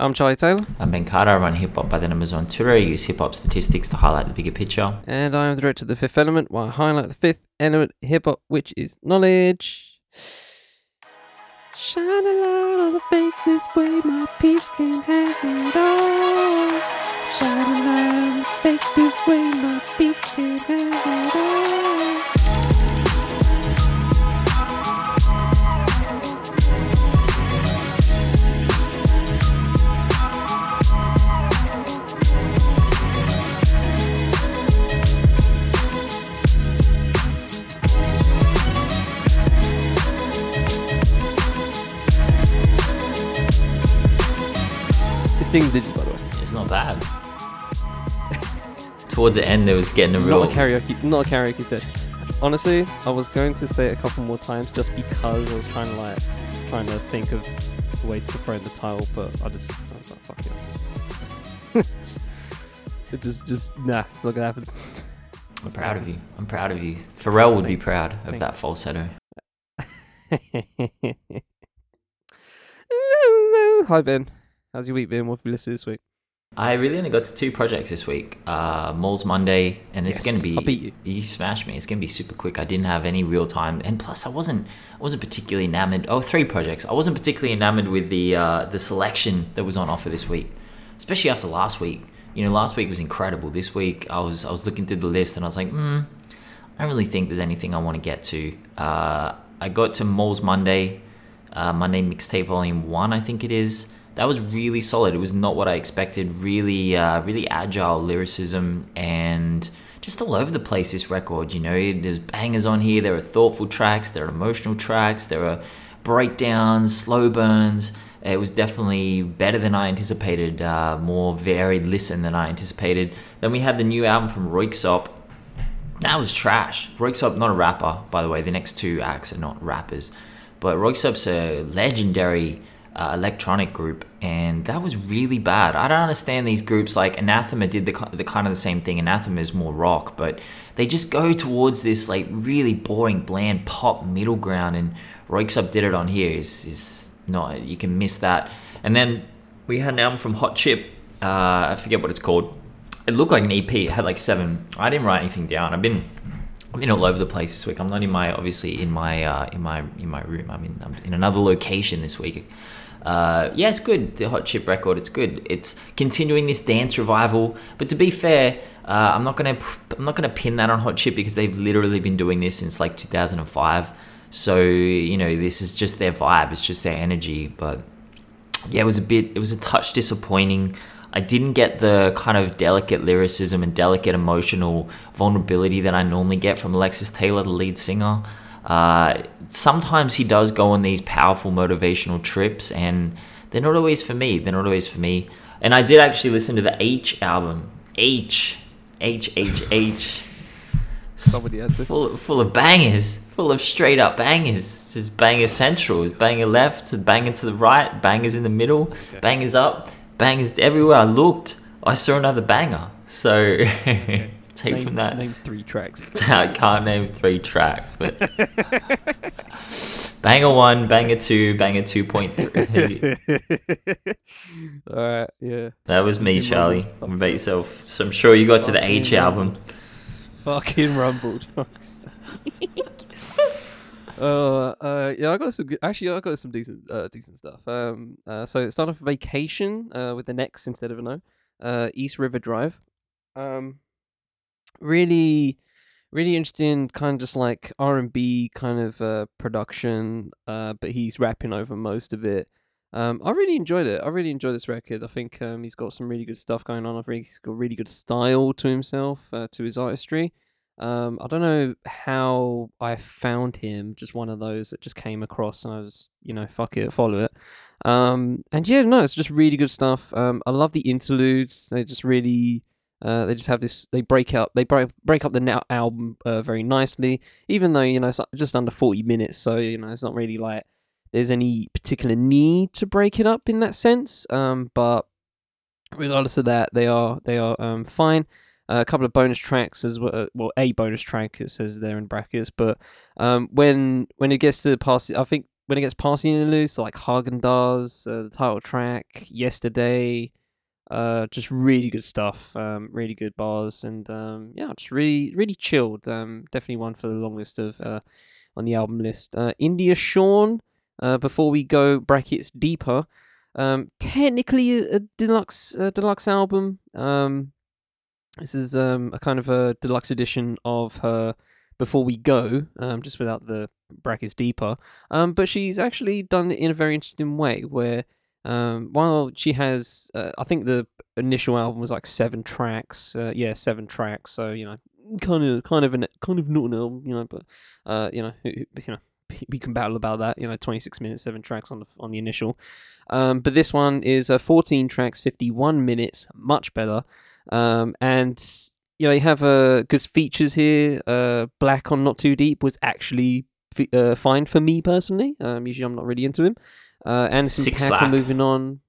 I'm Charlie Taylor, I'm Ben Carter. I run hip hop by the numbers on Twitter. I use hip hop statistics to highlight the bigger picture. and I am the director of the Fifth Element, where I highlight the fifth element hip hop, which is knowledge. Shine a light on the fake this way, my peeps can have it all. Shine a light on the fake this way, my peeps can have it all. By the way. It's not bad. Towards the end, there was getting a real. Not a karaoke, not a karaoke set. Honestly, I was going to say it a couple more times just because I was trying to like trying to think of a way to frame the title, but I just I was like, fuck it. it just just nah, it's not gonna happen. I'm proud of you. I'm proud of you. Pharrell would be proud of that falsetto. Hi Ben, how's your week been? What have you listened this week? I really only got to two projects this week. Uh, Moles Monday, and it's Yes, gonna be. You. You smashed me. It's gonna be super quick. I didn't have any real time, and plus, I wasn't. I wasn't particularly enamored. Oh, three projects. I wasn't particularly enamored with the uh, the selection that was on offer this week, especially after last week. You know, last week was incredible. This week, I was I was looking through the list, and I was like, hmm, I don't really think there's anything I want to get to. Uh, I got to Moles Monday, uh, Monday Mixtape Volume One, I think it is. That was really solid. It was not what I expected. Really, uh, really agile lyricism and just all over the place. This record, you know, there's bangers on here. There are thoughtful tracks. There are emotional tracks. There are breakdowns, slow burns. It was definitely better than I anticipated. Uh, more varied listen than I anticipated. Then we had the new album from Röyksopp. That was trash. Röyksopp, not a rapper, by the way. The next two acts are not rappers. But Röyksopp's a legendary uh, electronic group, and that was really bad. I don't understand these groups. Like Anathema did the, the kind of the same thing. Anathema is more rock, but they just go towards this like really boring, bland pop middle ground, and Röyksopp did it on here. Is is not you can miss that. And then we had an album from Hot Chip. Uh, I forget what it's called. It looked like an EP. It had like seven. I didn't write anything down. I've been I've been all over the place this week. I'm not in my obviously in my uh, in my in my room. I'm in I'm in another location this week. Uh, yeah, it's good. The Hot Chip record, it's good. It's continuing this dance revival. But to be fair, uh, I'm not gonna I'm not gonna pin that on Hot Chip because they've literally been doing this since like 2005. So you know this is just their vibe. It's just their energy. But yeah, it was a bit, it was a touch disappointing. I didn't get the kind of delicate lyricism and delicate emotional vulnerability that I normally get from Alexis Taylor, the lead singer. Uh, sometimes he does go on these powerful motivational trips, and they're not always for me. They're not always for me. And I did actually listen to the H album. H. H, H, H. Somebody had to. Full, full of bangers, full of straight up bangers. It's just banger central. It's banger left, banger to the right, bangers in the middle, bangers up, bangers everywhere I looked. I saw another banger. So take Name, from that. name three tracks. I can't name three tracks, but banger one, banger two, banger two point three. All right, yeah. That was me, Charlie. What about yourself? So I'm sure you got to the H album. Fucking rumbled. fucks. uh, uh, yeah, I got some. Good, actually, I got some decent, uh, decent stuff. Um, uh, so it started off vacation, uh, with the next instead of an O. Uh, East River Drive. Um, really, really interesting. Kind of just like R and B kind of uh production. Uh, but he's rapping over most of it. Um, I really enjoyed it. I really enjoyed this record. I think um, he's got some really good stuff going on. I think he's got really good style to himself, uh, to his artistry. Um, I don't know how I found him. Just one of those that just came across, and I was, you know, fuck it, follow it. Um, and yeah, no, it's just really good stuff. Um, I love the interludes. They just really, uh, they just have this. They break up. They break break up the now album uh, very nicely. Even though you know it's just under forty minutes, so you know it's not really like there's any particular need to break it up in that sense. Um, but regardless of that, they are they are um fine. Uh, a couple of bonus tracks as well. Well, a bonus track it says there in brackets. But um, when when it gets to the past, I think when it gets passing in and loose, like Hagen does uh, the title track yesterday. Uh, just really good stuff. Um, really good bars, and um, yeah, just really, really chilled. Um, definitely one for the long list of uh, on the album list. Uh, India Shawn. Uh, before we go brackets deeper, um, technically a, deluxe deluxe album. Um, this is um a kind of a deluxe edition of her before we go, um, just without the brackets deeper. Um, but she's actually done it in a very interesting way where um, while she has, uh, I think the initial album was like seven tracks. Uh, yeah, seven tracks. So you know, kind of, kind of an, kind of not an album, you know, but uh, you know, you know, we can battle about that. You know, twenty six minutes, seven tracks on the on the initial. Um, but this one is uh, fourteen tracks, fifty one minutes, much better. Um, and you know, you have uh, good features here. Uh, Blxst on Not Too Deep was actually f- uh, fine for me personally. Um, usually I'm not really into him. Uh, Anderson 6LACK. moving on.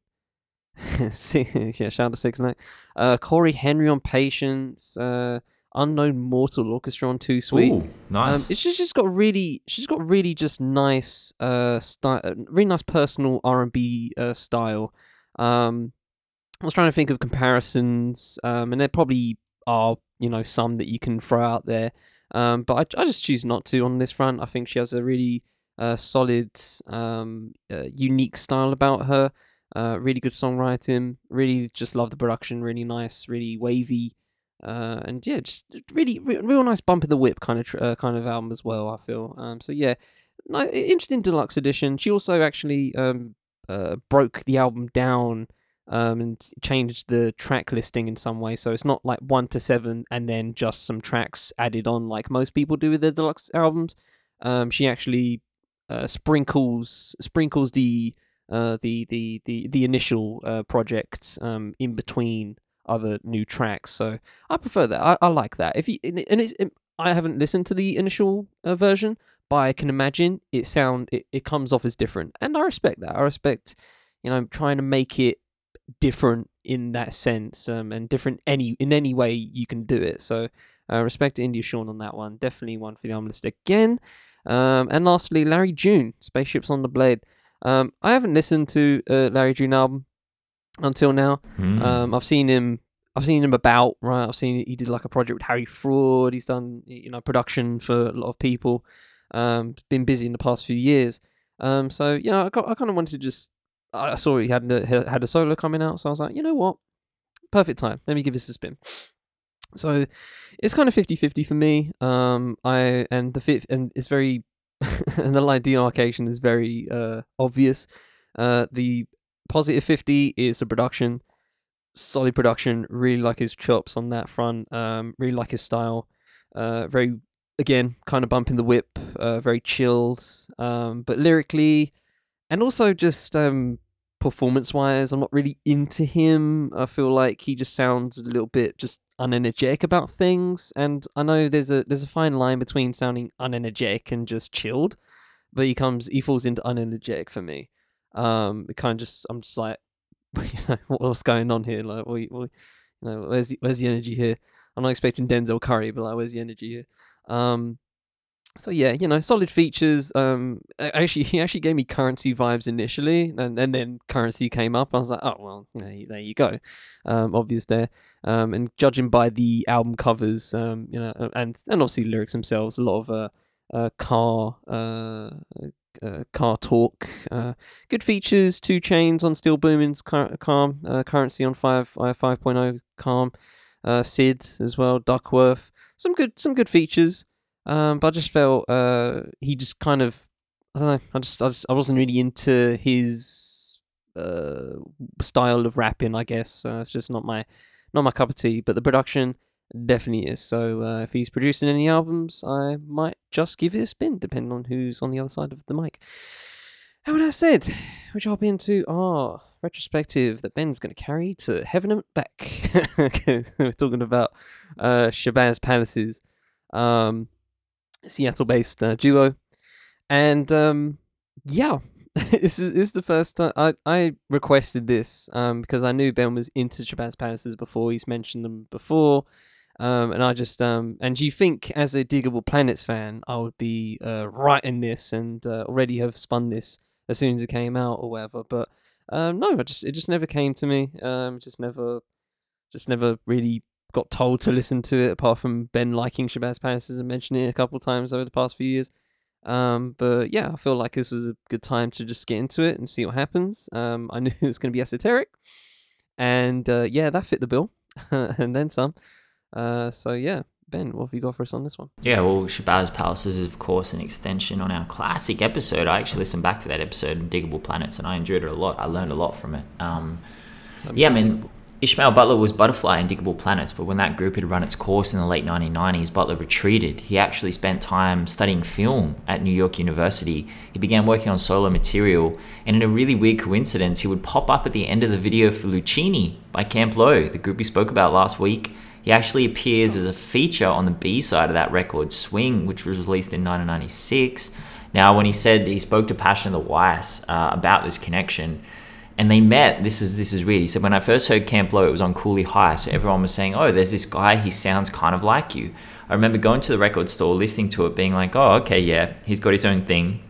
Yeah, shout out to 6LACK. Uh, Cory Henry on Patience. Uh, Unknown Mortal Orchestra on Too Sweet. Ooh, nice. Um, it's just she's got really she's got really just nice uh style, really nice personal R and B uh style. Um, I was trying to think of comparisons, um, and there probably are you know some that you can throw out there, um, but I, I just choose not to on this front. I think she has a really uh solid um uh, unique style about her. Uh, really good songwriting. Really just love the production. Really nice. Really wavy. Uh, and yeah, just really, re- real nice bump in the whip kind of tr- uh, kind of album as well. I feel. Um, so yeah, ni- interesting deluxe edition. She also actually um uh broke the album down um and changed the track listing in some way. So it's not like one to seven and then just some tracks added on like most people do with their deluxe albums. Um, she actually uh, sprinkles sprinkles the uh the the the the initial uh project um in between other new tracks. So I prefer that. I, I like that. If you and it- it's, it, I haven't listened to the initial uh, version, but I can imagine it sound it, it comes off as different, and I respect that. I respect you know trying to make it different in that sense, um, and different any in any way you can do it. So uh, respect to India Shawn on that one. Definitely one for the album list again. Um, and lastly, Larry June, Spaceships on the Blade. Um, I haven't listened to uh, Larry June album until now. Hmm. Um, I've seen him. I've seen him about. Right. I've seen he did like a project with Harry Fraud. He's done you know production for a lot of people. Um, been busy in the past few years. Um, so you know I got, I kind of wanted to just. I saw he had a, he had a solo coming out, so I was like, you know what, perfect time. Let me give this a spin. So it's kind of 50-50 for me. Um, I and the fifth and it's very and the line demarcation is very uh obvious. Uh, the positive 50 is the production. Solid production. Really like his chops on that front. Um really like his style. Uh very again kind of bumping the whip uh very chilled. Um but lyrically and also just um performance wise i'm not really into him. I feel like he just sounds a little bit just unenergetic about things and i know there's a there's a fine line between sounding unenergetic and just chilled but he comes he falls into unenergetic for me. Um it kind of just i'm just like what's going on here? Like we you know where's the, where's the energy here? I'm not expecting denzel curry but like where's the energy here? Um so yeah you know solid features um actually he actually gave me Curren$y vibes initially and, and then Curren$y came up i was like oh well there you, there you go um obvious there um and judging by the album covers um you know and and obviously lyrics themselves a lot of uh uh car uh uh, car talk. Uh, good features. 2 Chainz on Steel Booming's car- Calm. Uh, Curren$y on five uh, 5.0 Calm. Uh, Syd as well. Duckworth. Some good some good features. Um, but I just felt uh, he just kind of I don't know. I just I, just, I wasn't really into his uh, style of rapping. I guess uh, it's just not my not my cup of tea. But the production definitely is. So uh, if he's producing any albums, I might just give it a spin, depending on who's on the other side of the mic. And with that said, we hop into our retrospective that Ben's going to carry to heaven and back. We're talking about uh, Shabazz Palaces, um, Seattle-based uh, duo, and um, yeah, this is, this is the first time I, I requested this um, because I knew Ben was into Shabazz Palaces before. He's mentioned them before. Um, and I just um, and you think as a Diggable Planets fan, I would be uh, writing this and uh, already have spun this as soon as it came out or whatever. But um, no, I just it just never came to me. Um, just never, just never really got told to listen to it. Apart from Ben liking Shabazz Palaces and mentioning it a couple of times over the past few years. Um, but yeah, I feel like this was a good time to just get into it and see what happens. Um, I knew it was going to be esoteric, and uh, yeah, that fit the bill, and then some. Uh, so yeah, Ben, what have you got for us on this one? Yeah, well, Shabazz Palaces is of course an extension on our classic episode. I actually listened back to that episode in Diggable Planets, and I enjoyed it a lot. I learned a lot from it. Um, yeah, I mean, Ishmael Butler was Butterfly in Diggable Planets, but when that group had run its course in the late 1990s, Butler retreated. He actually spent time studying film at New York University. He began working on solo material, and in a really weird coincidence, he would pop up at the end of the video for Luchini by Camp Lo, the group we spoke about last week. He actually appears as a feature on the B side of that record, Swing, which was released in 1996. Now, when he said he spoke to Passion of the Weiss uh, about this connection, and they met. This is this is weird. He said when I first heard Camp Lo, it was on Cooley High, so everyone was saying, "Oh, there's this guy. He sounds kind of like you." I remember going to the record store, listening to it, being like, "Oh, okay, yeah, he's got his own thing."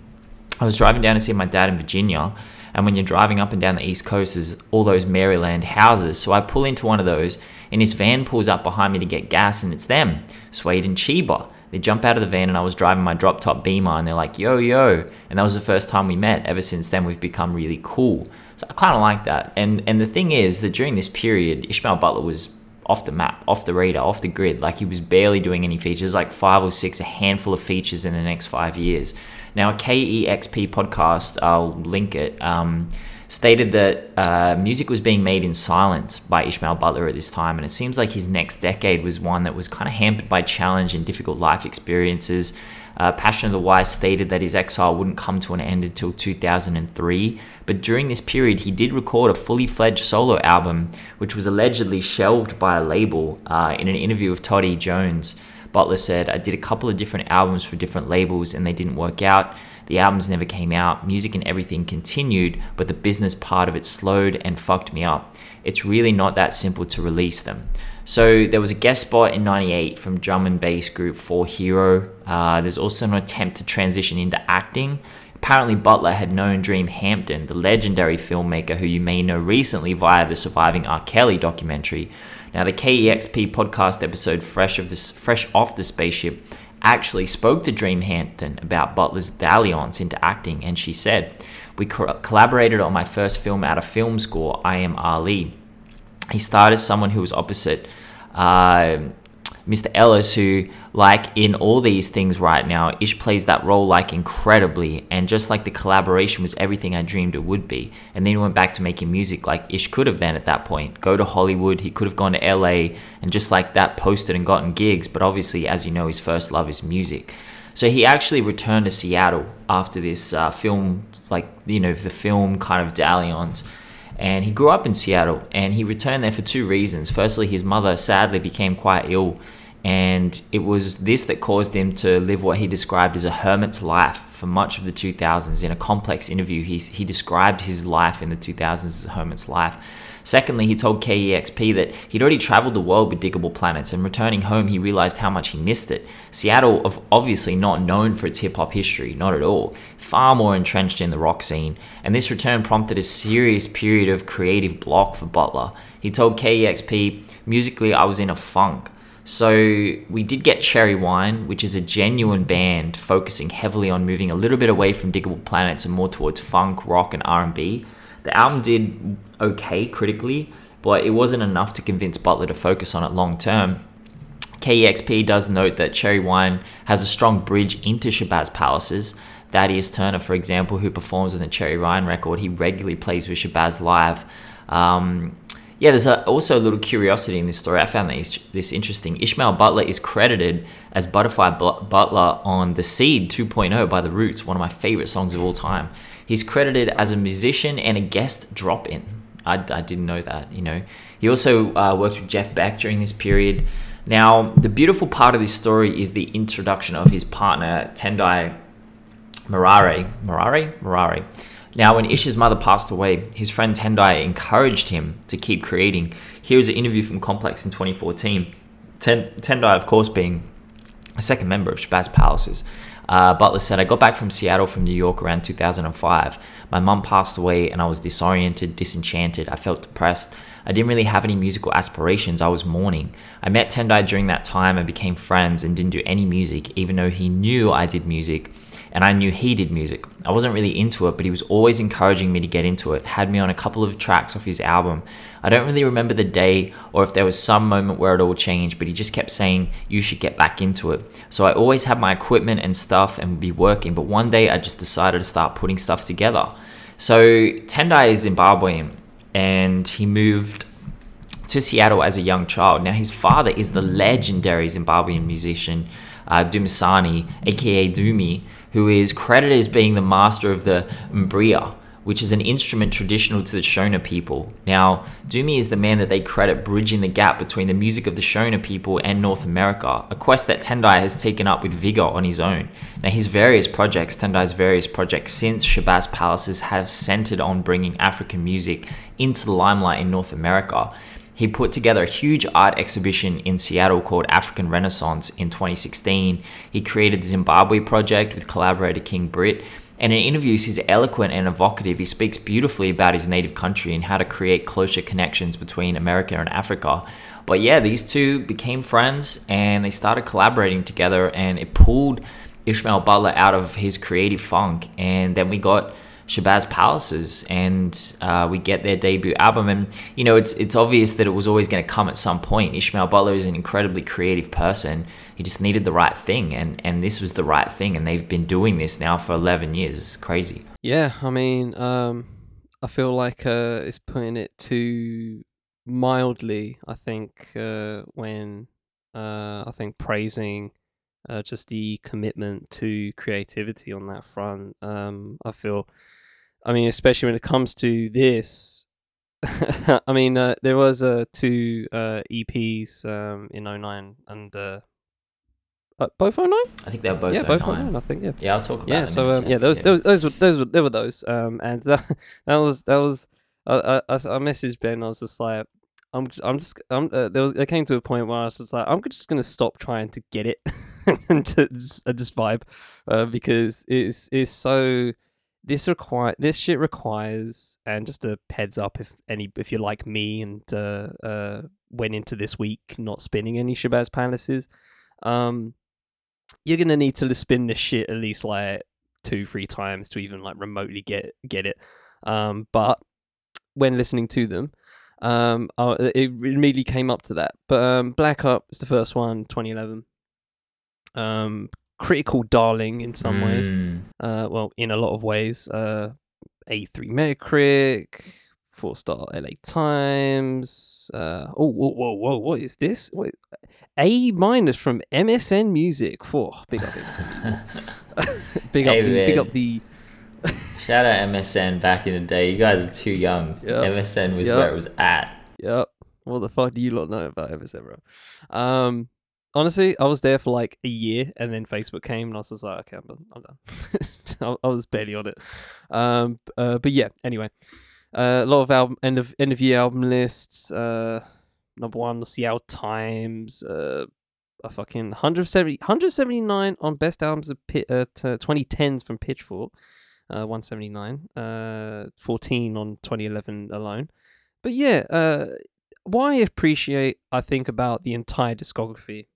I was driving down to see my dad in Virginia, and when you're driving up and down the East Coast, there's all those Maryland houses. So I pull into one of those, and his van pulls up behind me to get gas, and it's them, Suede and Cheeba. They jump out of the van, and I was driving my drop top Beamer, and they're like, yo, yo. And that was the first time we met. Ever since then, we've become really cool. So I kind of like that. And, and the thing is that during this period, Ishmael Butler was off the map, off the radar, off the grid. Like he was barely doing any features, like five or six, a handful of features in the next five years. Now, a KEXP podcast, I'll link it. Um, stated that uh, music was being made in silence by Ishmael Butler at this time, and it seems like his next decade was one that was kind of hampered by challenge and difficult life experiences. Uh, Passion of the Weiss stated that his exile wouldn't come to an end until 2003, but during this period, he did record a fully fledged solo album, which was allegedly shelved by a label. Uh, in an interview with Todd E. Jones, Butler said, I did a couple of different albums for different labels and they didn't work out. The albums never came out, music and everything continued, but the business part of it slowed and fucked me up. It's really not that simple to release them. So there was a guest spot in 98 from drum and bass group 4Hero. Uh, there's also an attempt to transition into acting. Apparently, Butler had known Dream Hampton, the legendary filmmaker who you may know recently via the Surviving R. Kelly documentary. Now, the KEXP podcast episode, Fresh, of this, Fresh Off the Spaceship, actually spoke to Dream Hampton about Butler's dalliance into acting, and she said, We co- collaborated on my first film out of film school, I Am Ali. He starred as someone who was opposite uh, Mr. Ellis, who, like in all these things right now, Ish plays that role like incredibly, and just like the collaboration was everything I dreamed it would be. And then he went back to making music like Ish could have then at that point. Go to Hollywood, he could have gone to LA, and just like that, posted and gotten gigs. But obviously, as you know, his first love is music. So he actually returned to Seattle after this uh, film, like, you know, the film kind of dalliance and he grew up in Seattle and he returned there for two reasons. Firstly, his mother sadly became quite ill, and it was this that caused him to live what he described as a hermit's life for much of the 2000s. In a complex interview, he, he described his life in the 2000s as a hermit's life. Secondly, he told KEXP that he'd already traveled the world with Diggable Planets, and returning home, he realized how much he missed it. Seattle, obviously not known for its hip hop history, not at all, far more entrenched in the rock scene, and this return prompted a serious period of creative block for Butler. He told KEXP, musically, I was in a funk. So we did get Cherry Wine, which is a genuine band focusing heavily on moving a little bit away from Diggable Planets and more towards funk, rock, and R&B. The album did okay critically, but it wasn't enough to convince Butler to focus on it long term. KEXP does note that Cherry Wine has a strong bridge into Shabazz Palaces. Thaddeus Turner, for example, who performs on the Cherry Wine record, he regularly plays with Shabazz live. Um, yeah, there's a, also a little curiosity in this story. I found this, this interesting. Ishmael Butler is credited as Butterfly Butler on The Seed 2.0 by The Roots, one of my favorite songs of all time. He's credited as a musician and a guest drop in. I, I didn't know that, you know. He also uh, worked with Jeff Beck during this period. Now, the beautiful part of this story is the introduction of his partner, Tendai Maraire. Maraire? Maraire. Now, when Ish's mother passed away, his friend Tendai encouraged him to keep creating. Here is an interview from Complex in 2014. Ten, Tendai, of course, being a second member of Shabazz Palaces. Uh, Butler said, I got back from Seattle from New York around 2005. My mum passed away and I was disoriented, disenchanted. I felt depressed. I didn't really have any musical aspirations. I was mourning. I met Tendai during that time and became friends and didn't do any music, even though he knew I did music and I knew he did music. I wasn't really into it, but he was always encouraging me to get into it, had me on a couple of tracks off his album. I don't really remember the day or if there was some moment where it all changed, but he just kept saying, You should get back into it. So I always had my equipment and stuff and would be working, but one day I just decided to start putting stuff together. So Tendai is Zimbabwean and he moved to Seattle as a young child. Now, his father is the legendary Zimbabwean musician uh, Dumisani, aka Dumi, who is credited as being the master of the mbira, which is an instrument traditional to the Shona people. Now, Dumi is the man that they credit bridging the gap between the music of the Shona people and North America, a quest that Tendai has taken up with vigor on his own. Now, his various projects, Tendai's various projects since Shabazz Palaces, have centered on bringing African music into the limelight in North America. He put together a huge art exhibition in Seattle called African Renaissance in 2016. He created the Zimbabwe Project with collaborator King Britt. And in interviews, he's eloquent and evocative. He speaks beautifully about his native country and how to create closer connections between America and Africa. But yeah, these two became friends and they started collaborating together, and it pulled Ishmael Butler out of his creative funk. And then we got Shabazz Palaces, and uh, we get their debut album. And you know, it's it's obvious that it was always going to come at some point. Ishmael Butler is an incredibly creative person. He just needed the right thing, and and this was the right thing. And they've been doing this now for eleven years. It's crazy. Yeah, I mean, um, I feel like uh, it's putting it too mildly. I think uh, when uh, I think praising uh, just the commitment to creativity on that front. Um, I feel I mean, especially when it comes to this. I mean, uh, there was uh, two uh, EPs um, in 09 and uh, uh, both 09? I think they were both. Yeah, both 09. 09, I think. Yeah. Yeah, I'll talk about. Yeah. So um, yeah, those, those those were those were there were those. Um, and that, that was that was. I, I, I messaged Ben. I was just like, I'm just, I'm just I'm uh, there was there came to a point where I was just like I'm just gonna stop trying to get it and just, uh, just vibe, uh, because it's it's so this require this shit requires and just a heads up if any if you're like me and uh, uh went into this week not spinning any Shabazz Palaces, um, you're gonna need to spin this shit at least like two three times to even like remotely get get it. Um, but when listening to them, um, it immediately came up to that. But um, Black Up is the first one, 2011. Um, critical darling in some ways. Mm. Uh, well, in a lot of ways. Uh, A3 Metacritic, four star LA Times. Uh, oh, whoa, whoa, whoa! What is this? What? A minus from MSN Music. For big up MSN Music. big up Hey, the big up the. Shout out MSN back in the day. You guys are too young. Yep. MSN was Yep. where it was at. Yep. What the fuck do you lot know about MSN, bro? Um, honestly, I was there for like a year, and then Facebook came, and I was just like, okay, I'm done. I'm done. I, was barely on it. Um, uh, but yeah. Anyway, uh, a lot of album end of end of year album lists. Uh, number one, the Seattle Times. Uh, a fucking 170, 179 on best albums of uh, t- 2010s from Pitchfork. Uh, 179. Uh, 14 on 2011 alone. But yeah, uh, what I appreciate, I think, about the entire discography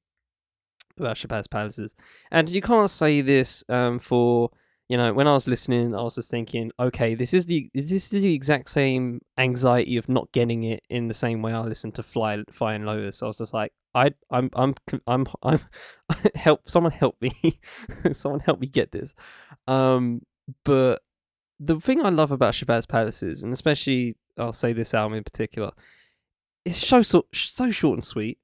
about Shabazz Palaces, and you can't say this um, for you know when I was listening, I was just thinking, okay, this is the this is the exact same anxiety of not getting it in the same way I listened to Fly Flying Lotus. I was just like, I I'm I'm I'm I'm help someone help me, someone help me get this. Um, but the thing I love about Shabazz Palaces, and especially I'll say this album in particular, it's so so, so short and sweet.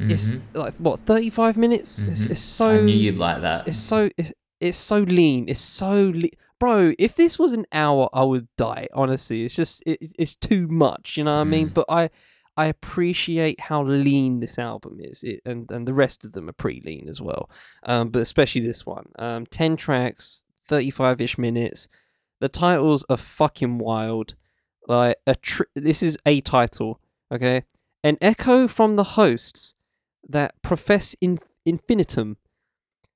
It's Mhm. like what thirty five minutes. It's Mhm. it's so. I knew you'd like it's- that. It's, so it's, it's so lean. It's so le- bro. If this was an hour, I would die. Honestly, it's just it, it's too much. You know what I mean? Mm. But I I appreciate how lean this album is, it, and and the rest of them are pretty lean as well. Um, but especially this one. Um, ten tracks, thirty five ish minutes. The titles are fucking wild. Like a tr- this is a title, okay? An echo from the hosts that Profess in- Infinitum,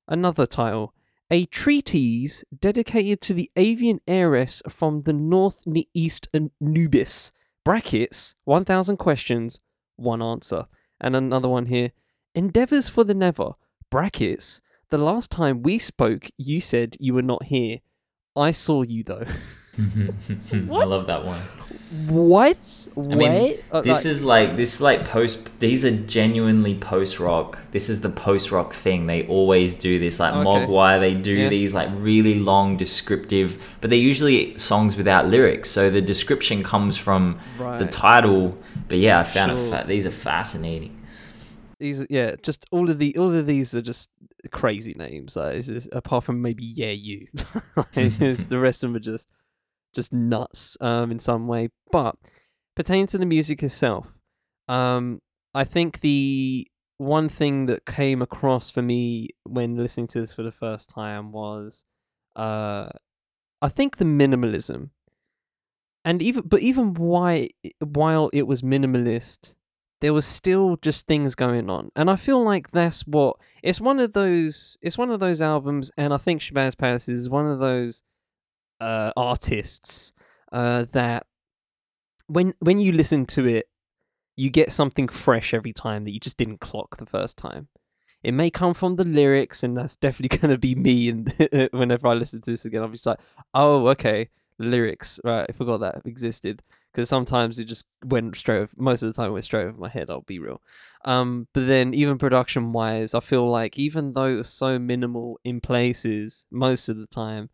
another title, a treatise dedicated to the avian heiress from the north east Nubis. Brackets, 1000 questions, one answer. And another one here, endeavors for the never. Brackets, the last time we spoke, you said you were not here. I saw you though. I love that one. What? I mean, Wait? Uh, this like- is like this is like post. These are genuinely post rock. This is the post rock thing. They always do this. Like Okay. Mogwai, they do Yeah. these like really long descriptive, but they're usually songs without lyrics. So the description comes from the title. But yeah, I found it. Fa- these are fascinating. these yeah just all of the all of these are just crazy names like just- apart from maybe yeah you It's- the rest of them are just just nuts um in some way but pertaining to the music itself um i think the one thing that came across for me when listening to this for the first time was uh i think the minimalism. And even but even why while it was minimalist there was still just things going on. And i feel like that's what it's one of those it's one of those albums and i think shabazz palace is one of those uh artists uh that when when you listen to it you get something fresh every time that you just didn't clock the first time. It may come from the lyrics and that's definitely going to be me and whenever i listen to this again. I'll be like oh okay lyrics right i forgot that existed. Because sometimes it just went straight over, most of the time it went straight over my head i'll be real. Um but then even production wise i feel like even though it was so minimal in places most of the time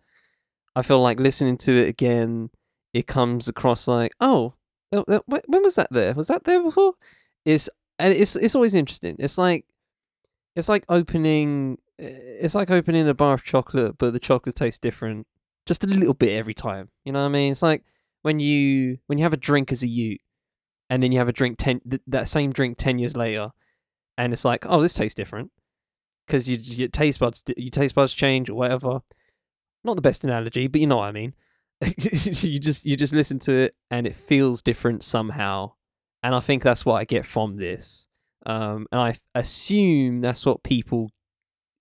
i feel like listening to it again it comes across like oh uh, wh- when was that there? Was that there before? It's and it's it's always interesting. It's like it's like opening it's like opening a bar of chocolate but the chocolate tastes different just a little bit every time you know what i mean? It's like when you when you have a drink as a youth and then you have a drink 10 th- that same drink 10 years later and it's like oh this tastes different because you, your taste buds your taste buds change or whatever not the best analogy but you know what i mean. You just you just listen to it and it feels different somehow. And i think that's what i get from this. Um and I assume that's what people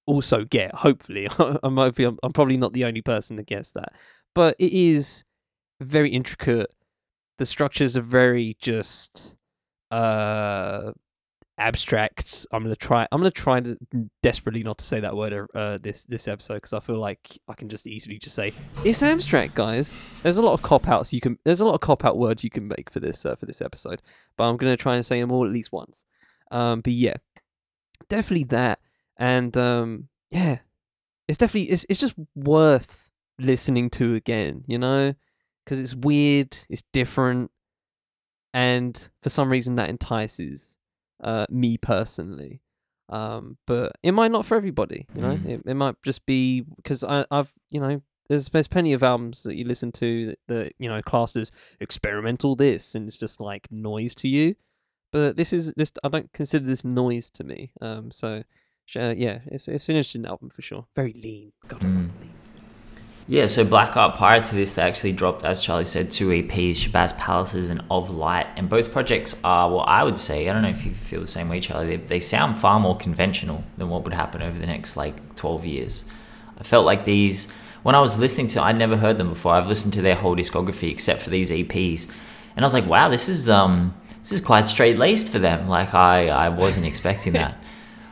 also get hopefully. I'm hopefully I'm, I'm probably not the only person that gets that. But it is very intricate. The structures are very just uh abstract i'm gonna try i'm gonna try to desperately not to say that word uh this this episode because i feel like i can just easily just say it's abstract guys. There's a lot of cop outs you can there's a lot of cop out words you can make for this uh, for this episode but i'm gonna try and say them all at least once. Um but yeah definitely that and um yeah it's definitely it's, it's just worth listening to again you know? Because it's weird it's different and for some reason that entices uh me personally um but it might not for everybody you know Mm. it, it might just be because i i've you know there's there's plenty of albums that you listen to that, that you know classed as experimental this and it's just like noise to you but this is this i don't consider this noise to me um so uh, yeah it's it's an interesting album for sure very lean God, Mm. lean. Yeah, so Black Art prior to this, they actually dropped, as Charlie said, two EPs, Shabazz Palaces and Of Light. And both projects are, well, I would say, I don't know if you feel the same way, Charlie, they, they sound far more conventional than what would happen over the next like 12 years. I felt like these, when I was listening to, I'd never heard them before. I've listened to their whole discography except for these EPs. And I was like, wow, this is, um, this is quite straight laced for them. Like, I, I wasn't expecting that.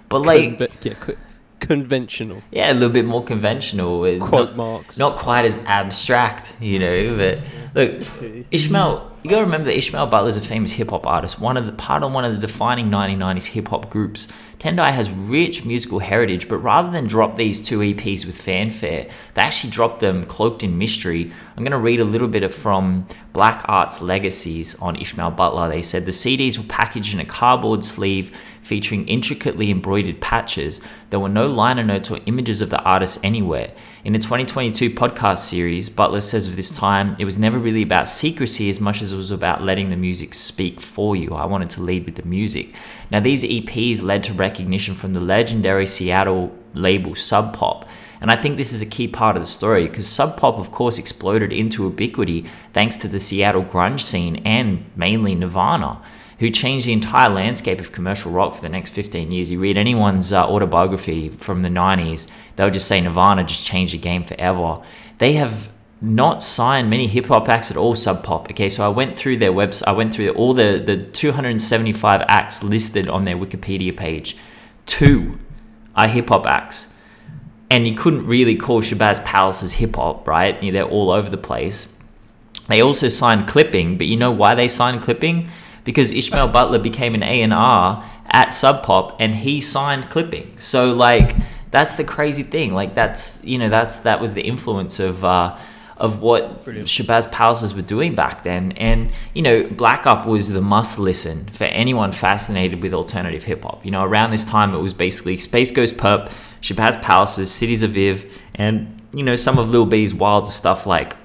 But like, Conve- yeah conventional yeah, a little bit more conventional. uh, quote not- marks not quite as abstract, you know. But look, Ishmael, you gotta remember that Ishmael Butler's a famous hip hop artist, one of the part of one of the defining 1990s hip hop groups. Tendai has rich musical heritage, but rather than drop these two EPs with fanfare, they actually dropped them cloaked in mystery. I'm gonna read a little bit of from Black Arts Legacies on Ishmael Butler. They said the CDs were packaged in a cardboard sleeve featuring intricately embroidered patches. There were no liner notes or images of the artist anywhere. In the 2022 podcast series, Butler says of this time, it was never really about secrecy as much as it was about letting the music speak for you. I wanted to lead with the music. Now, these EPs led to recognition from the legendary Seattle label Sub Pop. And I think this is a key part of the story because Sub Pop, of course, exploded into ubiquity thanks to the Seattle grunge scene and mainly Nirvana who changed the entire landscape of commercial rock for the next 15 years. You read anyone's uh, autobiography from the 90s, they'll just say Nirvana just changed the game forever. They have not signed many hip hop acts at all sub pop. Okay, so I went through their website, I went through all the, the 275 acts listed on their Wikipedia page. Two are hip hop acts. And you couldn't really call Shabazz Palaces hip hop, right? They're all over the place. They also signed Clipping, but you know why they signed Clipping? Because Ishmael Butler became an A&R at Sub Pop and he signed Clipping. So like that's the crazy thing. Like that's you know that's that was the influence of uh, of what Brilliant. Shabazz Palaces were doing back then. And, you know, Black Up was the must listen for anyone fascinated with alternative hip hop. You know, around this time, it was basically SpaceGhostPurrp, Shabazz Palaces, Cities of Viv, and, you know, some of Lil B's wilder stuff like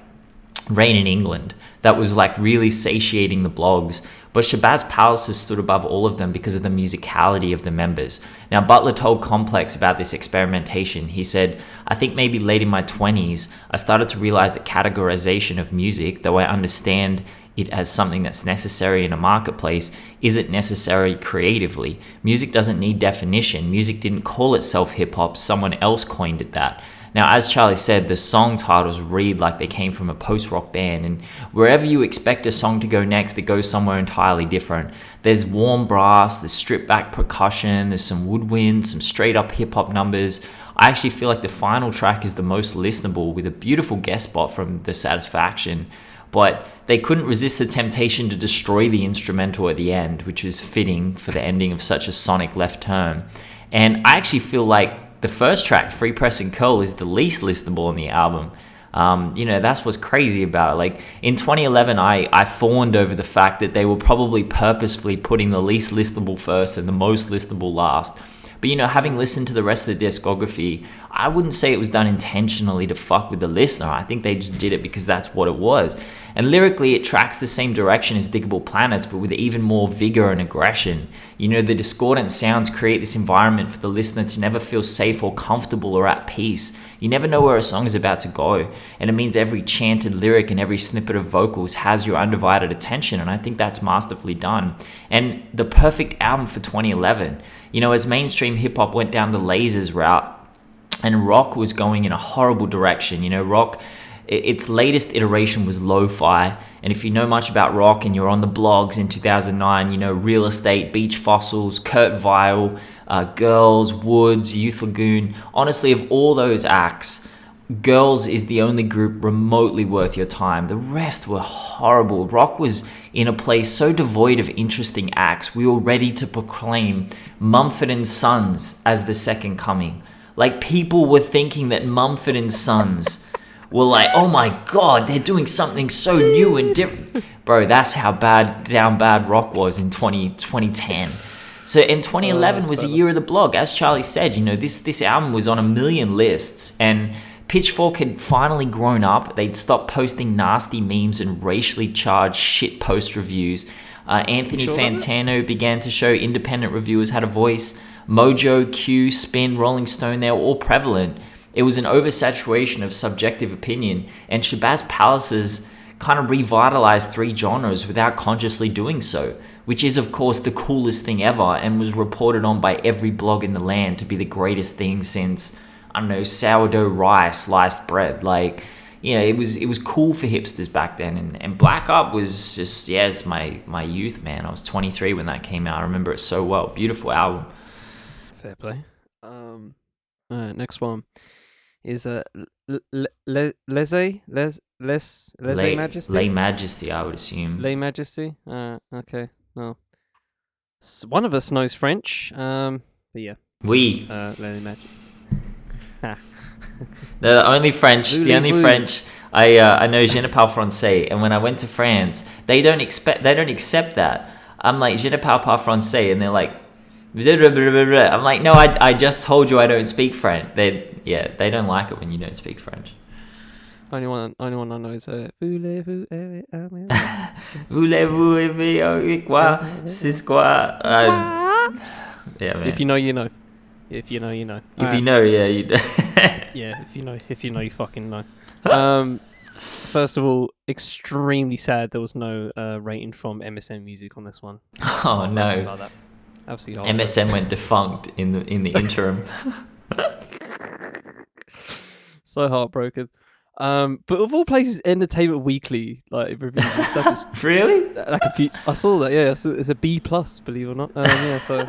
Rain in England that was like really satiating the blogs. But Shabazz Palaces stood above all of them because of the musicality of the members. Now, Butler told Complex about this experimentation. He said, I think maybe late in my 20s, I started to realize that categorization of music, though I understand it as something that's necessary in a marketplace, isn't necessary creatively. Music doesn't need definition. Music didn't call itself hip hop, someone else coined it that. Now, as Charlie said, the song titles read like they came from a post rock band, and wherever you expect a song to go next, it goes somewhere entirely different. There's warm brass, there's stripped back percussion, there's some woodwind, some straight up hip hop numbers. I actually feel like the final track is the most listenable with a beautiful guest spot from THEESatisfaction, but they couldn't resist the temptation to destroy the instrumental at the end, which was fitting for the ending of such a sonic left turn. And I actually feel like the first track, Free Press and Curl, is the least listenable on the album. Um, you know, that's what's crazy about it. Like in 2011, I, I fawned over the fact that they were probably purposefully putting the least listable first and the most listable last. But you know, having listened to the rest of the discography, I wouldn't say it was done intentionally to fuck with the listener. I think they just did it because that's what it was. And lyrically, it tracks the same direction as Diggable Planets, but with even more vigor and aggression. You know, the discordant sounds create this environment for the listener to never feel safe or comfortable or at peace. You never know where a song is about to go, and it means every chanted lyric and every snippet of vocals has your undivided attention, and I think that's masterfully done. And the perfect album for 2011. You know, as mainstream hip hop went down the lasers route, and rock was going in a horrible direction. You know, rock, its latest iteration was lo fi. And if you know much about rock and you're on the blogs in 2009, you know, Real Estate, Beach Fossils, Kurt Vile, uh, Girls, Woods, Youth Lagoon. Honestly, of all those acts, Girls is the only group remotely worth your time. The rest were horrible. Rock was in a place so devoid of interesting acts, we were ready to proclaim Mumford and Sons as the second coming. Like people were thinking that Mumford and Sons were like, oh my god, they're doing something so new and different. Bro, that's how bad down bad rock was in 20, 2010. So in 2011 Oh, was a year of the blog. As Charlie said, you know, this this album was on a million lists and Pitchfork had finally grown up. They'd stopped posting nasty memes and racially charged shit post reviews. Uh, Anthony sure? Fantano began to show independent reviewers had a voice. Mojo, Q, Spin, Rolling Stone, they were all prevalent. It was an oversaturation of subjective opinion, and Shabazz Palaces kind of revitalized three genres without consciously doing so, which is, of course, the coolest thing ever and was reported on by every blog in the land to be the greatest thing since, I don't know, sourdough rye sliced bread. Like, you know, it was it was cool for hipsters back then, and, and Black Up was just yeah, it's my my youth, man. I was 23 when that came out. I remember it so well. Beautiful album. Fair play. Um, alright, next one is uh, l- l- le- Leze Les Les Majesty. Lay Majesty, I would assume. Lay Majesty. Uh, okay. No. S- one of us knows French. Um, but yeah. we Uh, Lay Majesty. The only French, the only. French I uh, I know je ne parle français, and when I went to France, they don't expect they don't accept that. I'm like je ne parle pas français, and they're like. I'm like, no, I, I just told you I don't speak French. They yeah, they don't like it when you don't speak French. Only one, only one I know is uh, Voulez-vous aimer Voulez-vous aimer avec quoi? C'est quoi? Uh, yeah, man. If you know, you know. If you know, you know. If you know, yeah, you. yeah. If you know, if you know, you fucking know. Um, First of all, extremely sad there was no uh, rating from MSN Music on this one. Oh no. Absolutely. MSN went defunct in the in the interim. so heartbroken. Um, but of all places, Entertainment Weekly like reviews stuff is really? like a few, I saw that. Yeah, it's a, it's a B plus, believe it or not. Um, yeah, so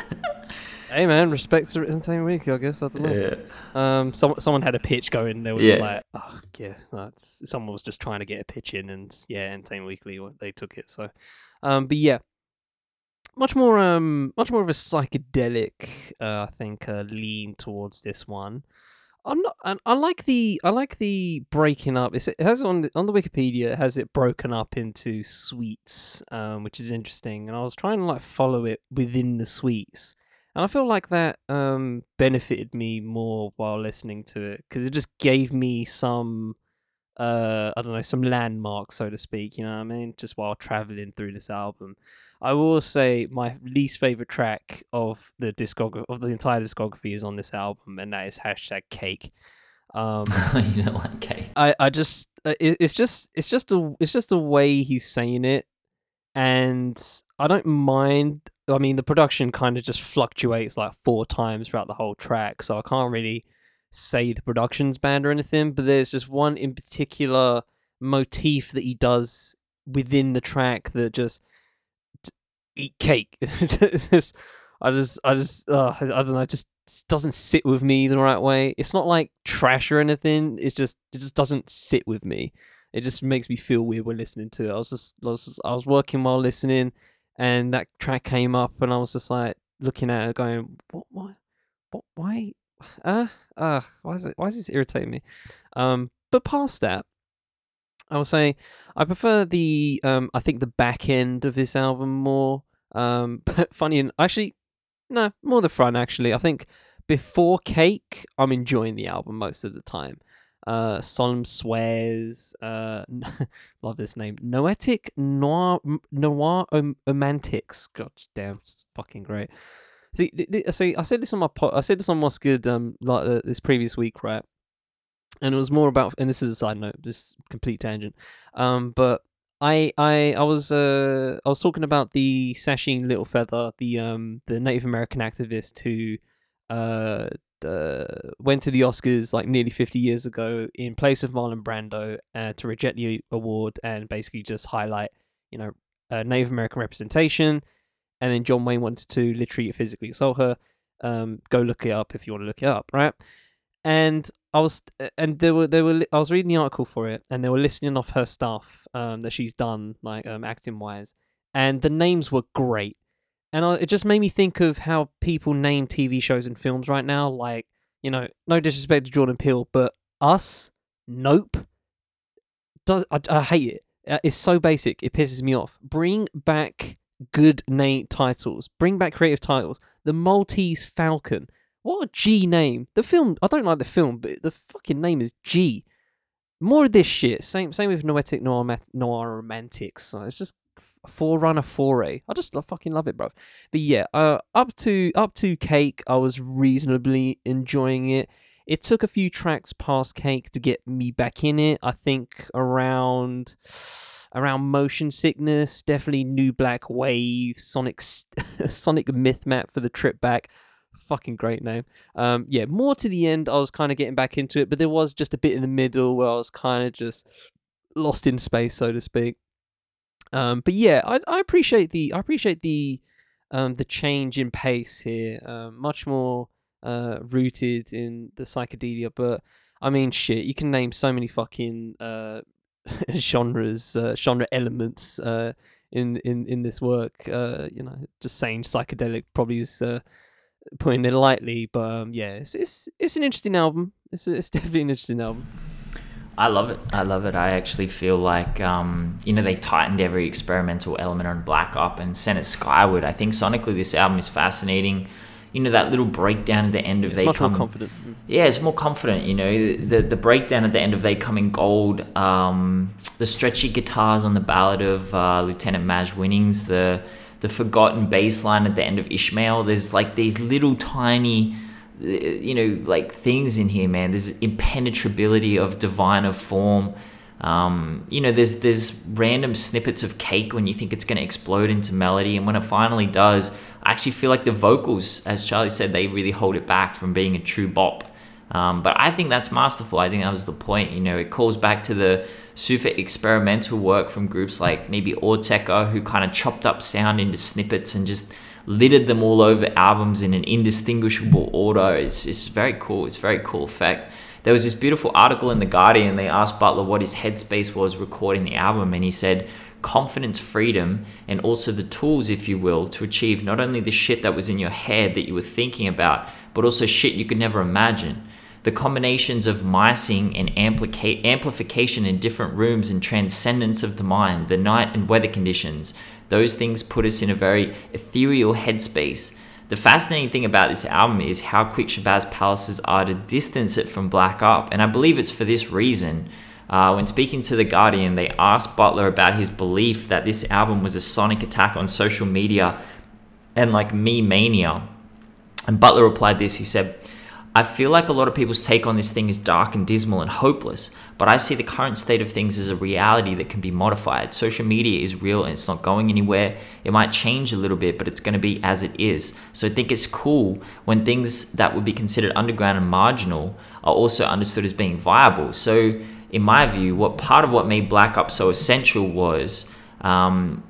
hey man, respect to Entertainment Weekly. I guess I don't know. Yeah. Um, some, someone had a pitch going. They were Yeah. just like, oh yeah, that's someone was just trying to get a pitch in, and yeah, Entertainment Weekly they took it. So, um, but yeah, much more um, much more of a psychedelic, uh, I think, uh, lean towards this one. I'm not. I, I like the. I like the breaking up. It's, it has on the, on the Wikipedia. It has it broken up into suites, um, which is interesting. And I was trying to like follow it within the suites, and I feel like that um benefited me more while listening to it because it just gave me some. Uh, I don't know, some landmarks, so to speak. You know what I mean? Just while traveling through this album, I will say my least favorite track of the discog of the entire discography is on this album, and that is hashtag Cake. Um, you don't like cake. I, I just uh, it, it's just it's just a it's just the way he's saying it, and I don't mind. I mean, the production kind of just fluctuates like four times throughout the whole track, so I can't really say the production's bad or anything. But there's just one in particular motif that he does within the track that just eat cake. Just, I just, I just, uh, I don't know, just doesn't sit with me the right way. It's not like trash or anything. It's just, it just doesn't sit with me. It just makes me feel weird when listening to it. I was just, I was, just, I was working while listening, and that track came up, and I was just like looking at it, going, "What? Why? What? Why? Uh, uh, why is it? Why is this irritating me?" Um, but past that, I will say I prefer the um I think the back end of this album more. Um but funny and actually no, more the front actually. I think before Cake, I'm enjoying the album most of the time. Uh Solemn Swears, uh love this name. Noetic Noir Noir Om- Romantics. God damn, it's fucking great. See, see, I said this on my po- I said this on What's Good um like uh, this previous week, right? and it was more about and this is a side note this complete tangent um but i i i was uh i was talking about the Sacheen Littlefeather the um the native american activist who uh uh, went to the Oscars like nearly 50 years ago in place of Marlon Brando uh, to reject the award and basically just highlight, you know, uh, Native American representation. And then John Wayne wanted to literally physically assault her. Um, go look it up if you want to look it up, right? and I was and they were they were I was reading the article for it and they were listing off her stuff um that she's done like um acting wise and the names were great and I, it just made me think of how people name TV shows and films right now like you know no disrespect to Jordan Peele but Us Nope does I, I hate it Uh, it's so basic it pisses me off bring back good name titles bring back creative titles the Maltese Falcon what a G name. The film, I don't like the film, but the fucking name is G. More of this shit. Same same with Noetic Noir, Noir Romantics. It's just Forerunner Foray. I just lo- fucking love it, bro. But yeah, uh, up to up to Cake, I was reasonably enjoying it. It took a few tracks past Cake to get me back in it. I think around around Motion Sickness, definitely New Black Wave, Sonic Sonic Myth Map for the trip back fucking great name. Um, yeah, more to the end, I was kind of getting back into it, but there was just a bit in the middle where I was kind of just lost in space, so to speak. Um, but yeah, I, I appreciate the I appreciate the um, the change in pace here. Um, much more uh, rooted in the psychedelia, but I mean, shit, you can name so many fucking uh, genres, uh, genre elements uh, in in in this work. Uh, you know, just saying psychedelic probably is. Uh, putting it lightly, but um, yeah, it's, it's it's an interesting album. It's it's definitely an interesting album. I love it. I love it. I actually feel like, um, you know, they tightened every experimental element on Black up and sent it skyward. I think sonically this album is fascinating. You know, that little breakdown at the end of It's They much Come. more confident. Yeah, it's more confident. You know, the the breakdown at the end of They Come in Gold, um, the stretchy guitars on the ballad of uh, Lieutenant Maj Winnings, the the forgotten bass line at the end of Ishmael. There's like these little tiny, you know, like things in here, man. There's impenetrability of divine of form. Um, you know, there's there's random snippets of cake when you think it's going to explode into melody, and when it finally does, I actually feel like the vocals, as Charlie said, they really hold it back from being a true bop. Um, but I think that's masterful. I think that was the point. You know, it calls back to the super experimental work from groups like maybe Autechre, who kind of chopped up sound into snippets and just littered them all over albums in an indistinguishable order. It's, it's very cool. It's very cool effect. There was this beautiful article in The Guardian. They asked Butler what his headspace was recording the album, and he said, confidence, freedom, and also the tools, if you will, to achieve not only the shit that was in your head that you were thinking about, but also shit you could never imagine. The combinations of micing and amplica- amplification in different rooms and transcendence of the mind, the night and weather conditions, those things put us in a very ethereal headspace. The fascinating thing about this album is how quick Shabazz Palaces are to distance it from Black Up, and I believe it's for this reason. Uh, when speaking to The Guardian, they asked Butler about his belief that this album was a sonic attack on social media and like me mania. And Butler replied this he said, I feel like a lot of people's take on this thing is dark and dismal and hopeless, but I see the current state of things as a reality that can be modified. Social media is real and it's not going anywhere. It might change a little bit, but it's going to be as it is. So I think it's cool when things that would be considered underground and marginal are also understood as being viable. So, in my view, what part of what made Black Up so essential was. Um,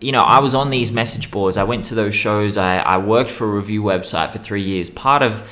you know, I was on these message boards. I went to those shows. I, I worked for a review website for three years. Part of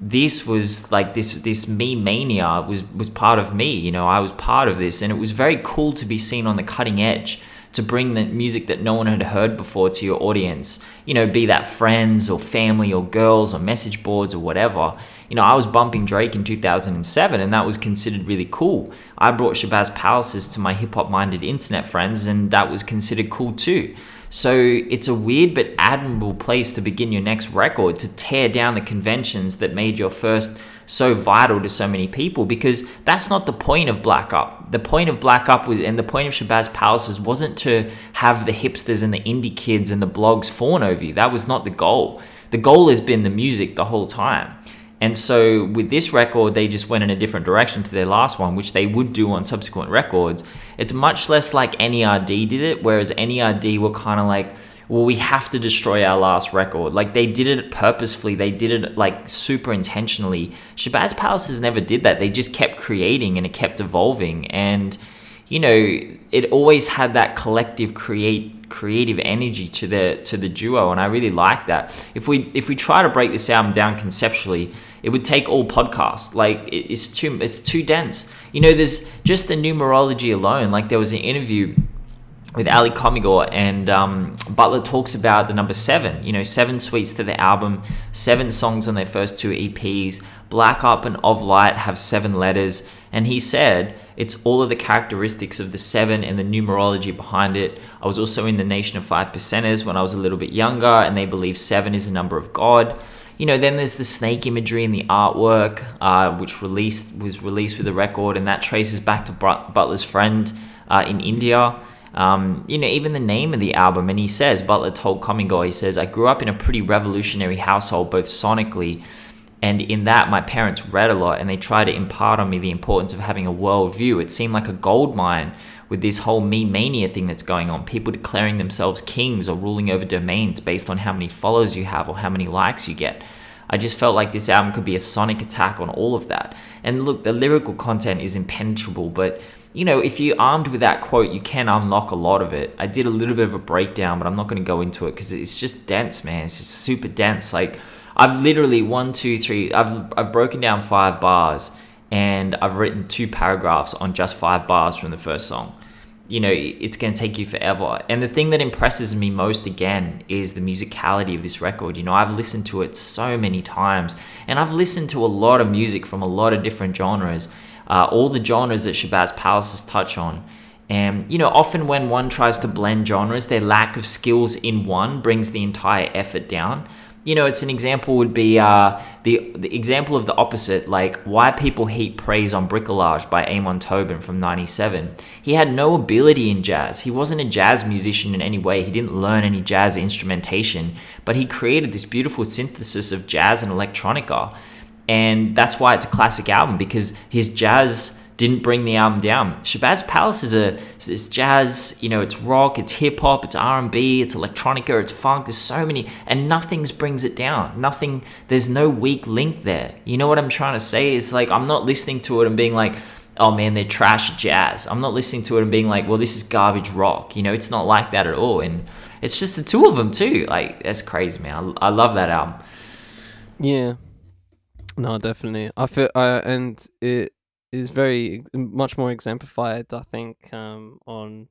this was like this this me mania was was part of me you know i was part of this. And it was very cool to be seen on the cutting edge to bring the music that no one had heard before to your audience. You know be that friends or family or girls or message boards or whatever. You know i was bumping drake in 2007 and that was considered really cool. I brought shabazz palaces to my hip-hop minded internet friends and that was considered cool too so it's a weird but admirable place to begin your next record to tear down the conventions that made your first so vital to so many people because that's not the point of Black Up. The point of Black Up was, and the point of Shabazz Palaces wasn't to have the hipsters and the indie kids and the blogs fawn over you. That was not the goal. The goal has been the music the whole time. And so with this record, they just went in a different direction to their last one, which they would do on subsequent records. It's much less like NERD did it, whereas NERD were kind of like, well, we have to destroy our last record. Like they did it purposefully, they did it like super intentionally. Shabazz Palaces never did that. They just kept creating and it kept evolving. And you know, it always had that collective create creative energy to the to the duo, and I really like that. If we if we try to break this album down conceptually, it would take all podcasts. Like it's too it's too dense. You know, there's just the numerology alone. Like there was an interview with Ali Komigor and um, Butler talks about the number seven. You know, seven suites to the album, seven songs on their first two EPs. Black Up and Of Light have seven letters, and he said it's all of the characteristics of the seven and the numerology behind it. I was also in the Nation of Five Percenters when I was a little bit younger, and they believe seven is the number of God. You know, then there's the snake imagery in the artwork, uh, which released was released with the record, and that traces back to Butler's friend uh, in India. Um, you know, even the name of the album, and he says, Butler told Komigor, he says, I grew up in a pretty revolutionary household, both sonically and in that, my parents read a lot and they tried to impart on me the importance of having a worldview. It seemed like a gold mine with this whole me mania thing that's going on. People declaring themselves kings or ruling over domains based on how many followers you have or how many likes you get. I just felt like this album could be a sonic attack on all of that. And look, the lyrical content is impenetrable, but you know, if you're armed with that quote, you can unlock a lot of it. I did a little bit of a breakdown, but I'm not going to go into it because it's just dense, man. It's just super dense. Like, I've literally one, two, three. I've I've broken down five bars, and I've written two paragraphs on just five bars from the first song. You know, it's to take you forever. And the thing that impresses me most again is the musicality of this record. You know, I've listened to it so many times, and I've listened to a lot of music from a lot of different genres, uh, all the genres that Shabazz Palaces touch on. And, you know, often when one tries to blend genres, their lack of skills in one brings the entire effort down you know, it's an example would be uh, the the example of the opposite, like why people heap praise on Bricolage by Amon Tobin from '97. He had no ability in jazz. He wasn't a jazz musician in any way. He didn't learn any jazz instrumentation, but he created this beautiful synthesis of jazz and electronica, and that's why it's a classic album because his jazz didn't bring the album down. Shabazz Palace is a it's jazz, you know, it's rock, it's hip hop, it's R and B, it's electronica, it's funk. There's so many, and nothing brings it down. Nothing. There's no weak link there. You know what I'm trying to say? Is like I'm not listening to it and being like, oh man, they're trash jazz. I'm not listening to it and being like, well, this is garbage rock. You know, it's not like that at all. And it's just the two of them too. Like that's crazy, man. I, I love that album. Yeah. No, definitely. I feel, uh, and it is very much more exemplified, I think, um, on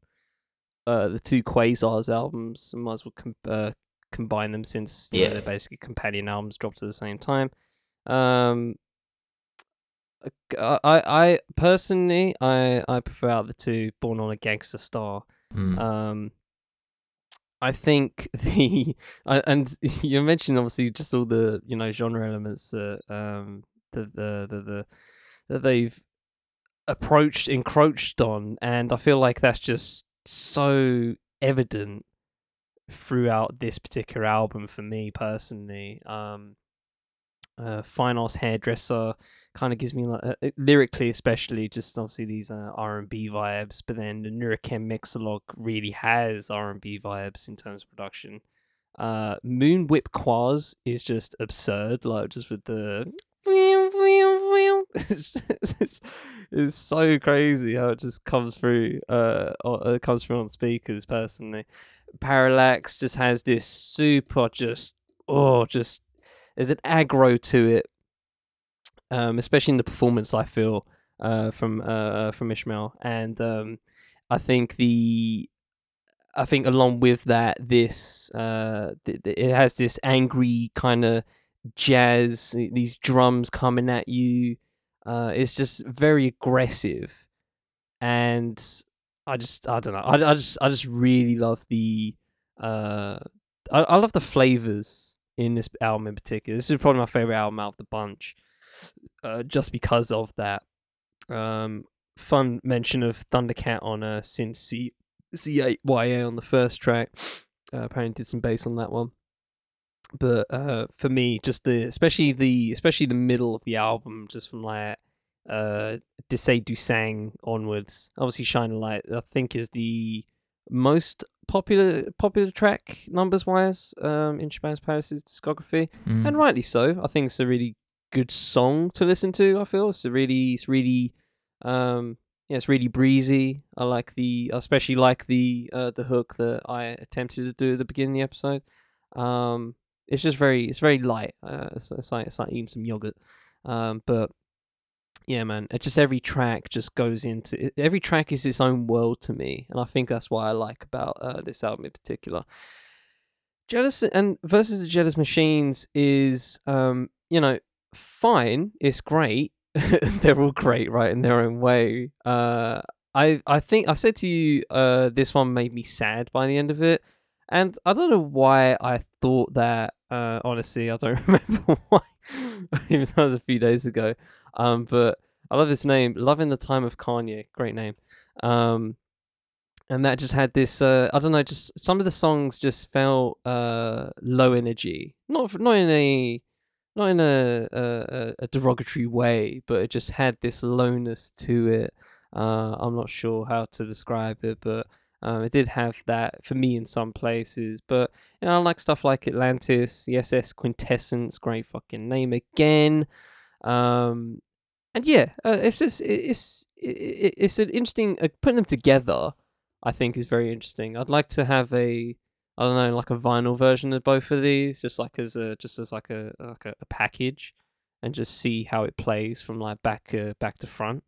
uh, the two Quazarz albums. Might as well com- uh, combine them since you know, Yeah. they're basically companion albums dropped at the same time. Um, I, I, I personally, I, I prefer out the two, Born on a Gangster Star. Mm. Um, I think the I- and you mentioned obviously just all the you know genre elements that um the the the, the that they've approached encroached on, and I feel like that's just so evident throughout this particular album for me personally. Um, uh, Fine Arts Hairdresser kind of gives me like uh, lyrically, especially just obviously these uh, R and B vibes. But then the Nurichem Mixolog really has R and B vibes in terms of production. Uh, Moon Whip Quaz is just absurd, like just with the. it's, it's, it's so crazy how it just comes through. Uh, it comes through on speakers. Personally, Parallax just has this super just oh just there's an aggro to it, um, especially in the performance. I feel uh, from uh, from Ishmael, and um, I think the I think along with that, this uh, th- th- it has this angry kind of jazz, these drums coming at you. Uh, it's just very aggressive, and I just I don't know. I, I just I just really love the uh, I, I love the flavors in this album in particular. This is probably my favorite album out of the bunch, uh, just because of that. Um, fun mention of Thundercat on uh, Sin C C8YA on the first track. Uh, apparently did some bass on that one. But uh, for me, just the especially the especially the middle of the album, just from like uh Desay du Sang onwards. Obviously, Shine a Light, I think, is the most popular popular track numbers wise um in Shabazz Palace's discography Mm. and rightly so. I think it's a really good song to listen to. I feel it's a really, it's really, um, yeah, it's really breezy. I like the, I especially like the uh the hook that I attempted to do at the beginning of the episode. Um, it's just very, it's very light. Uh, it's, it's like it's like eating some yogurt. Um, but yeah, man, it just every track just goes into every track is its own world to me, and I think that's what I like about uh, this album in particular. Jealous and versus the Jealous Machines is, um, you know, fine. It's great. They're all great, right, in their own way. Uh, I I think I said to you, uh, this one made me sad by the end of it, and I don't know why I thought that. Uh, honestly, I don't remember why. Even though it was a few days ago. Um, but I love this name, "Love in the Time of Kanye." Great name. Um, and that just had this uh, I don't know, just some of the songs just felt uh low energy. Not not in a not in a, a- a derogatory way, but it just had this lowness to it. Uh, I'm not sure how to describe it, but um, it did have that for me in some places. But you know, I like stuff like Atlantis, the SS Quintessence, great fucking name again. Um, and yeah, uh, it's just it, it's it, it- it's an interesting uh, putting them together. I think is very interesting. I'd like to have a I don't know like a vinyl version of both of these, just like as a just as like a like a, a package, and just see how it plays from like back uh, back to front.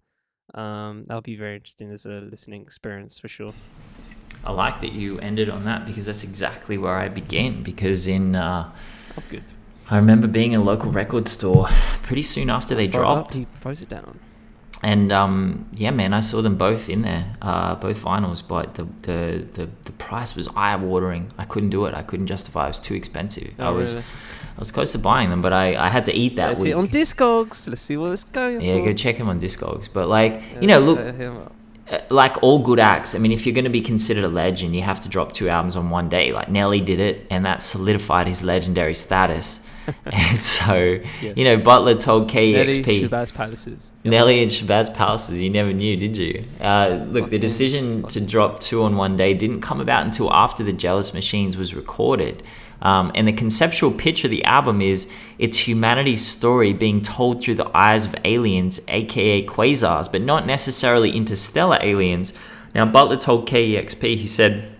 Um, that would be very interesting as a listening experience for sure. I like that you ended on that because that's exactly where I began. Because in uh, Oh, good. I remember being in a local record store pretty soon after they it up, dropped, he throws it down. and um, yeah, man, I saw them both in there, uh, both vinyls. But the, the the the price was eye watering. I couldn't do it. I couldn't justify. It was too expensive. I Oh, was really? I was close to buying them, but I, I had to eat that Let's week. on Discogs. Let's see what it's going yeah, for. go check him on Discogs. But like Yeah, you know, look, set him up. uh, like all good acts, I mean, if you're going to be considered a legend, you have to drop two albums on one day. Like Nelly did it, and that solidified his legendary status. and so, Yes. you know, Butler told Nelly KEXP. Shabazz Palaces. Nelly and Shabazz Palaces, you never knew, did you? Uh, look, the decision to drop two on one day didn't come about until after the Jealous Machines was recorded. Um, and the conceptual pitch of the album is it's humanity's story being told through the eyes of aliens, aka Quazarz, but not necessarily interstellar aliens. Now, Butler told KEXP, he said,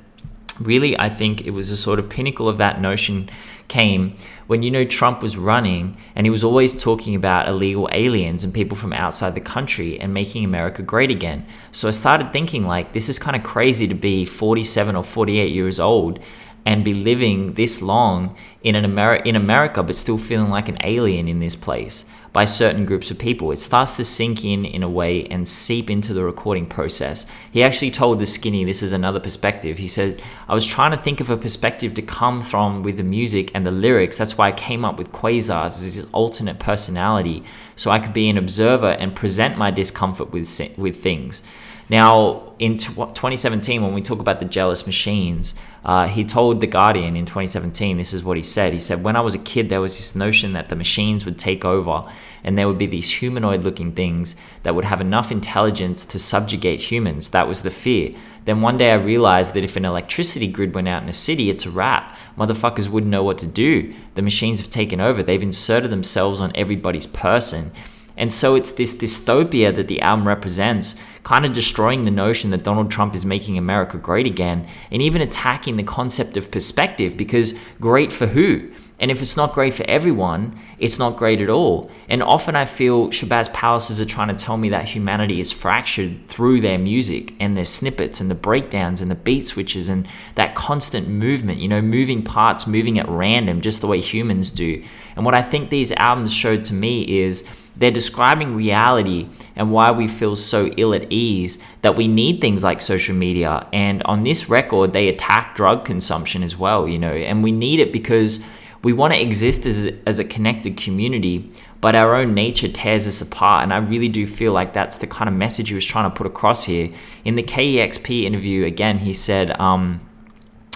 really, I think it was a sort of pinnacle of that notion came when you know Trump was running and he was always talking about illegal aliens and people from outside the country and making America great again. So I started thinking like this is kind of crazy to be 47 or 48 years old and be living this long in an Ameri- in America but still feeling like an alien in this place by certain groups of people. It starts to sink in in a way and seep into the recording process. He actually told the skinny, this is another perspective. He said, I was trying to think of a perspective to come from with the music and the lyrics. That's why I came up with Quazarz as his alternate personality, so I could be an observer and present my discomfort with, with things. Now, in tw 2017, when we talk about the jealous machines, uh, he told The Guardian in 2017, this is what he said. He said, When I was a kid, there was this notion that the machines would take over and there would be these humanoid looking things that would have enough intelligence to subjugate humans. That was the fear. Then one day I realized that if an electricity grid went out in a city, it's a wrap. Motherfuckers wouldn't know what to do. The machines have taken over, they've inserted themselves on everybody's person. And so it's this dystopia that the album represents, kind of destroying the notion that Donald Trump is making America great again, and even attacking the concept of perspective because great for who? And if it's not great for everyone, it's not great at all. And often I feel Shabazz Palaces are trying to tell me that humanity is fractured through their music and their snippets and the breakdowns and the beat switches and that constant movement, you know, moving parts, moving at random, just the way humans do. And what I think these albums showed to me is they're describing reality and why we feel so ill at ease that we need things like social media. And on this record, they attack drug consumption as well, you know, and we need it because we want to exist as a, as a connected community, but our own nature tears us apart. And I really do feel like that's the kind of message he was trying to put across here. In the KEXP interview, again, he said, um,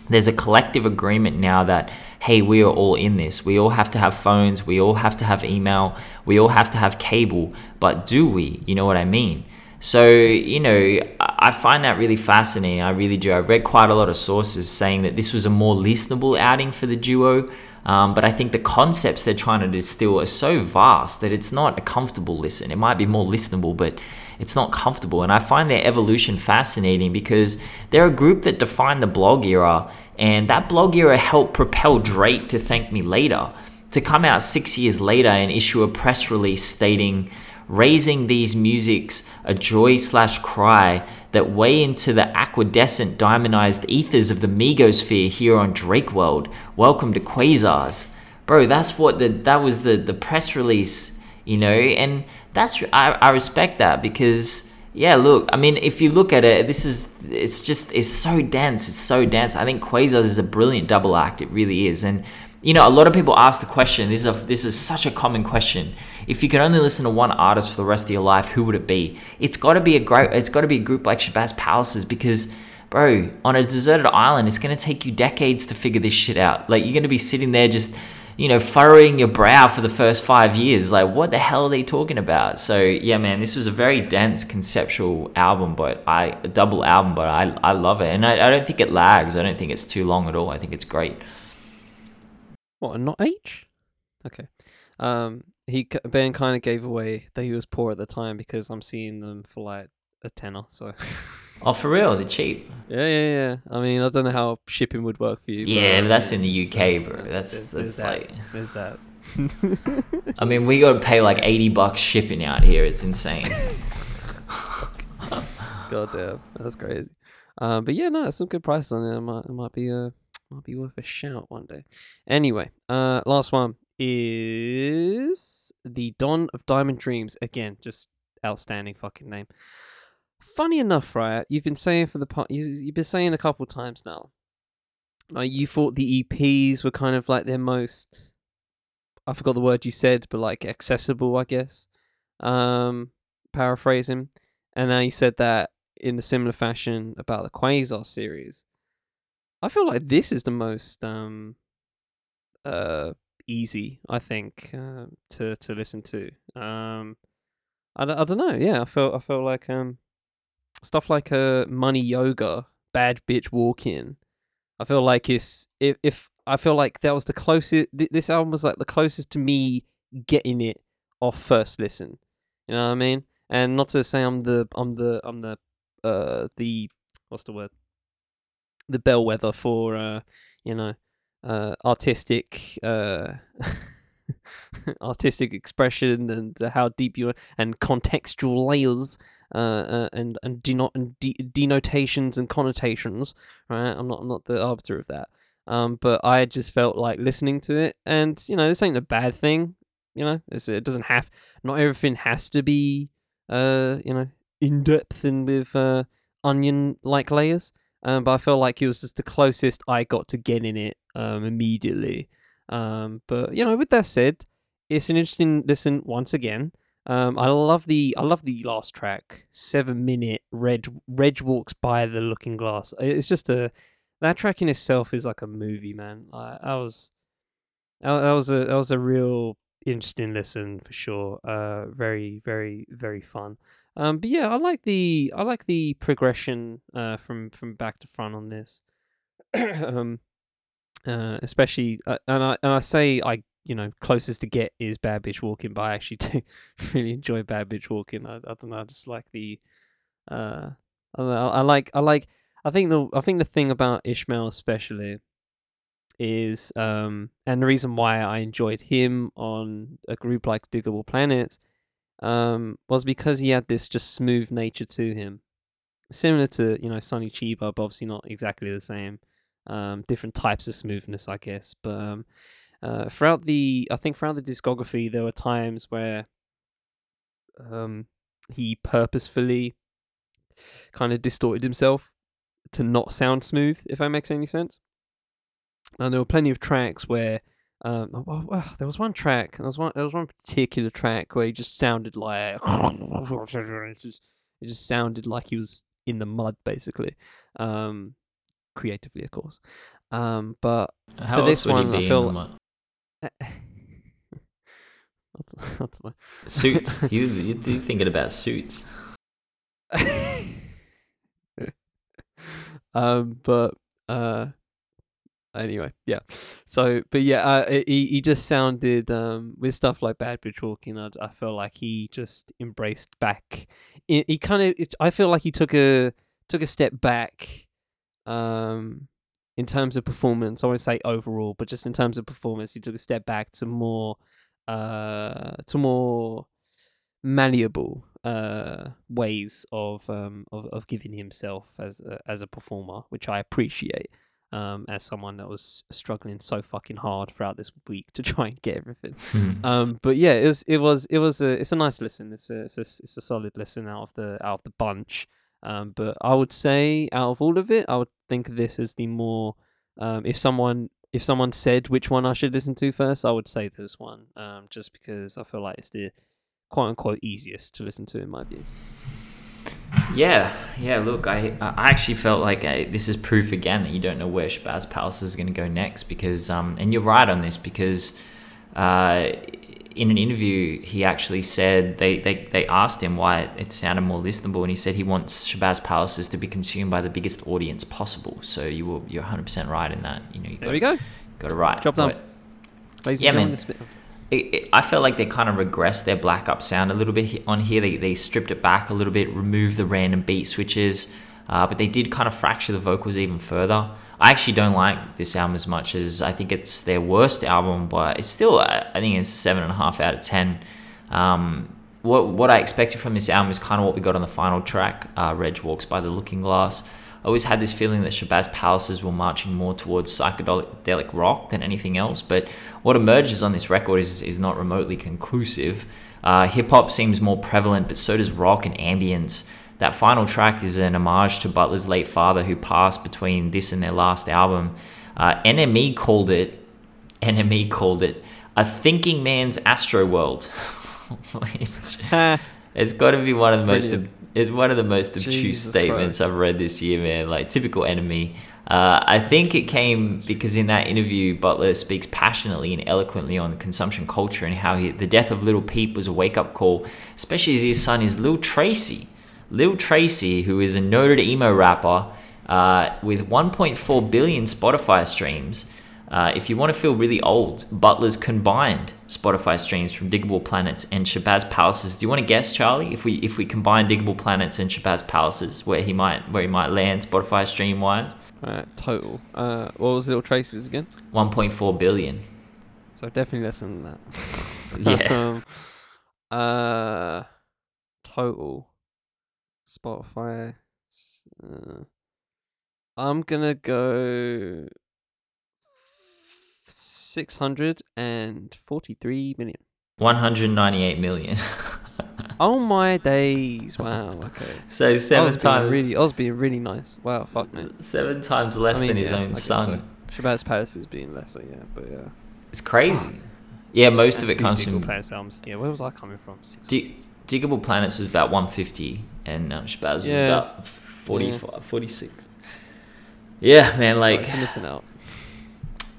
there's a collective agreement now that hey we are all in this. We all have to have phones. We all have to have email. We all have to have cable. But do we? You know what i mean? So you know i find that really fascinating. I really do. I read quite a lot of sources saying that this was a more listenable outing for the duo. Um, but i think the concepts they're trying to distill are so vast that it's not a comfortable listen. It might be more listenable but it's not comfortable. And I find their evolution fascinating because they're a group that defined the blog era, and that blog era helped propel Drake to Thank Me Later. To come out six years later and issue a press release stating, raising these musics a joy slash cry that weigh into the aquadescent diamondized ethers of the megosphere here on Drake World. Welcome to Quazarz. Bro, that's what the that was the the press release, you know, and that's I, I respect that because yeah look i mean if you look at it this is it's just it's so dense it's so dense. I think Quazarz is a brilliant double act it really is. And you know a lot of people ask the question this is a, this is such a common question. If you could only listen to one artist for the rest of your life who would it be? It's got to be a great it's got to be a group like shabazz palaces because bro on a deserted island it's going to take you decades to figure this shit out. Like you're going to be sitting there just you know, furrowing your brow for the first five years. Like, what the hell are they talking about? So, yeah, man, this was a very dense conceptual album, but I a double album, but I I love it, and I, I don't think it lags. I don't think it's too long at all. I think it's great. What, not H? Okay. Um, he Ben kind of gave away that he was poor at the time because I'm seeing them for like a tenner. So Oh, for real? They're cheap. yeah, yeah, yeah. I mean, I don't know how shipping would work for you. Yeah, but, that's in the UK, bro. That's- there's- that's like- there's that. I mean, we got to pay like eighty bucks shipping out here. It's insane. God damn, that's crazy. Um, but yeah, no, some good prices on it. It might, it might be uh might be worth a shout one day. Anyway, uh, last one is the Don of Diamond Dreams. Again, just outstanding fucking name. Funny enough, right? You've been saying for the part you you've been saying a couple times now. Like you thought the EPs were kind of like their most. I forgot the word you said, but like accessible, I guess. Um, paraphrasing, and now you said that in a similar fashion about the Quasar series, I feel like this is the most um uh easy I think uh, to to listen to. Um, I, I don't know. Yeah, I felt I felt like um stuff like a money yoga, bad bitch walk in. I feel like it's if if I feel like that was the closest. Th- this album was like the closest to me getting it off first listen. You know what I mean? And not to say I'm the I'm the I'm the uh the what's the word? The bellwether for uh you know uh artistic uh artistic expression and uh, how deep you are and contextual layers uh, uh and and and de- denotations and connotations right? I'm not I'm not the arbiter of that. Um but i just felt like listening to it and you know this ain't a bad thing you know? It's, it doesn't have not everything has to be uh you know in depth and with uh onion like layers um but i felt like it was just the closest i got to getting it um immediately. Um but you know with that said it's an interesting listen once again um i love the i love the last track seven minute red reg walks by the looking glass it's just a that track in itself is like a movie man i, I was that was a that was a real interesting listen for sure. Uh, very very very fun. Um, but yeah, I like the I like the progression uh from from back to front on this. um, uh, especially uh, and I and I say I you know closest to get is Bad Bitch Walking, but I actually do really enjoy Bad Bitch Walking. I, I don't know, I just like the uh I I like I like I think the I think the thing about Ishmael especially is um and the reason why I enjoyed him on a group like Diggable Planets um was because he had this just smooth nature to him. Similar to, you know, Sonny Chiba, but obviously not exactly the same. Um different types of smoothness I guess. But um uh throughout the I think throughout the discography there were times where um he purposefully kind of distorted himself to not sound smooth, if that makes any sense. And there were plenty of tracks where um oh, well, there was one track there was one there was one particular track where he just sounded like it just it just sounded like he was in the mud basically. Um creatively of course. Um but How For this one, I be in feel- the mud? I don't know. Suits. you you you thinking about suits? um, but uh, anyway, yeah. So, but yeah, uh, he he just sounded um with stuff like Bad Bitch Walking. I, I felt like he just embraced back. He, he kind of. I feel like he took a took a step back. Um, in terms of performance, I won't say overall, but just in terms of performance, he took a step back to more, uh, to more malleable uh ways of um of, of giving himself as a, as a performer which i appreciate um as someone that was struggling so fucking hard throughout this week to try and get everything. Um but yeah it was it was it was a it's a nice listen it's a it's a, it's a solid listen out of the out of the bunch um but i would say out of all of it i would think this as the more um if someone if someone said which one i should listen to first i would say this one um just because i feel like it's the quote unquote easiest to listen to in my view Yeah, yeah. Look, I I actually felt like uh this is proof again that you don't know where Shabazz Palace is going to go next because um and you're right on this because uh in an interview he actually said they they, they asked him why it sounded more listenable and he said he wants Shabazz Palaces to be consumed by the biggest audience possible. So you were you're 100 percent right in that. You know you there got, we go got it right. Job done. Yeah, man. gentlemen, this bit- it, it, I felt like they kind of regressed their black up sound a little bit on here. They, they stripped it back a little bit, removed the random beat switches, uh, but they did kind of fracture the vocals even further. I actually don't like this album as much as I think it's their worst album, but it's still I think it's seven and a half out of ten. Um, what what I expected from this album is kind of what we got on the final track, uh, Reg Walks by the Looking Glass. I always had this feeling that Shabazz Palaces were marching more towards psychedelic rock than anything else, but what emerges on this record is, is not remotely conclusive. Uh, Hip hop seems more prevalent, but so does rock and ambience. That final track is an homage to Butler's late father, who passed between this and their last album. Uh, NME called it, NME called it a thinking man's Astro World. It's got to be one of the most Brilliant. one of the most obtuse Jesus statements I've read this year, man. Like typical NME. Uh, I think it came because in that interview, Butler speaks passionately and eloquently on consumption culture and how he, the death of Little Peep was a wake up call, especially as his son is Lil Tracy. Lil Tracy, who is a noted emo rapper uh, with 1.4 billion Spotify streams. Uh, if you want to feel really old, Butler's combined Spotify streams from Diggable Planets and Shabazz Palaces. Do you want to guess, Charlie, if we if we combine Diggable Planets and Shabazz Palaces, where he might where he might land Spotify stream wise? Right, total. Uh, what was Little Traces again? 1.4 billion. So definitely less than that. Yeah. um, uh, total. Spotify. Uh, I'm gonna go six hundred and forty-three million. 198 million. Oh my days! Wow. Okay. so seven times really, I was being really nice. Wow. Fuck man. seven times less I mean, than his yeah, I own son. So. Shabazz Palace is being lesser, yeah, but yeah. It's crazy. Yeah, most of it comes from Planets albums. Yeah, where was I coming from? Six. Dig- Diggable Planets was about 150 and um, Shabazz was about 45, 46. Yeah, man, like, so missing out.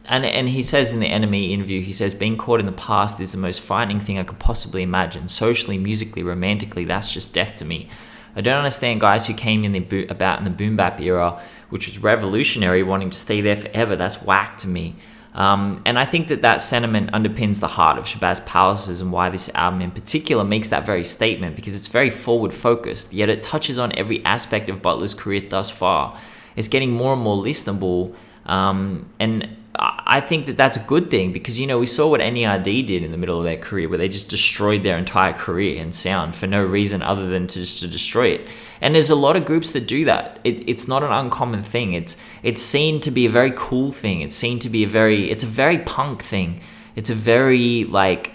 and and he says in the NME interview, he says being caught in the past is the most frightening thing I could possibly imagine. Socially, musically, romantically, that's just death to me. I don't understand guys who came in the bo- about in the boom bap era, which was revolutionary, wanting to stay there forever. That's whack to me. Um, and I think that that sentiment underpins the heart of Shabazz Palaces and why this album in particular makes that very statement because it's very forward focused, yet it touches on every aspect of Butler's career thus far. It's getting more and more listenable, um, and I think that that's a good thing because you know we saw what NERD did in the middle of their career, where they just destroyed their entire career and sound for no reason other than to just to destroy it. And there's a lot of groups that do that. It, it's not an uncommon thing. It's it's seen to be a very cool thing. It's seen to be a very it's a very punk thing. It's a very like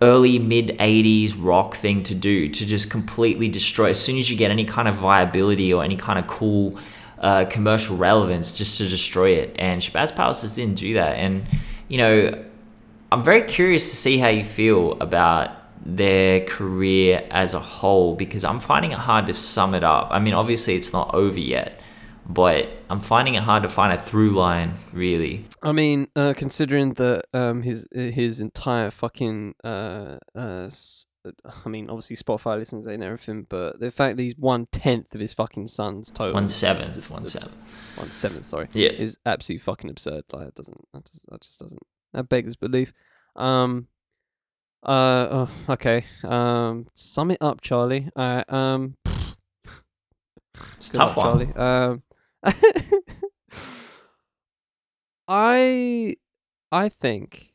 early mid 80s rock thing to do to just completely destroy as soon as you get any kind of viability or any kind of cool uh, commercial relevance just to destroy it. And Shabazz Palaces didn't do that. And you know I'm very curious to see how you feel about their career as a whole because I'm finding it hard to sum it up. I mean obviously it's not over yet but I'm finding it hard to find a through line really. I mean, uh, considering that um his his entire fucking uh uh I mean, obviously Spotify listens and everything, but the fact that he's one tenth of his fucking son's total, one seventh just- one seventh one seventh, sorry, yeah is absolutely fucking absurd. Like, it doesn't, that, does, that just doesn't, that beggars belief. Um, uh, oh, okay. Um, sum it up, Charlie. Um, it's tough luck, one Charlie. Um, I I think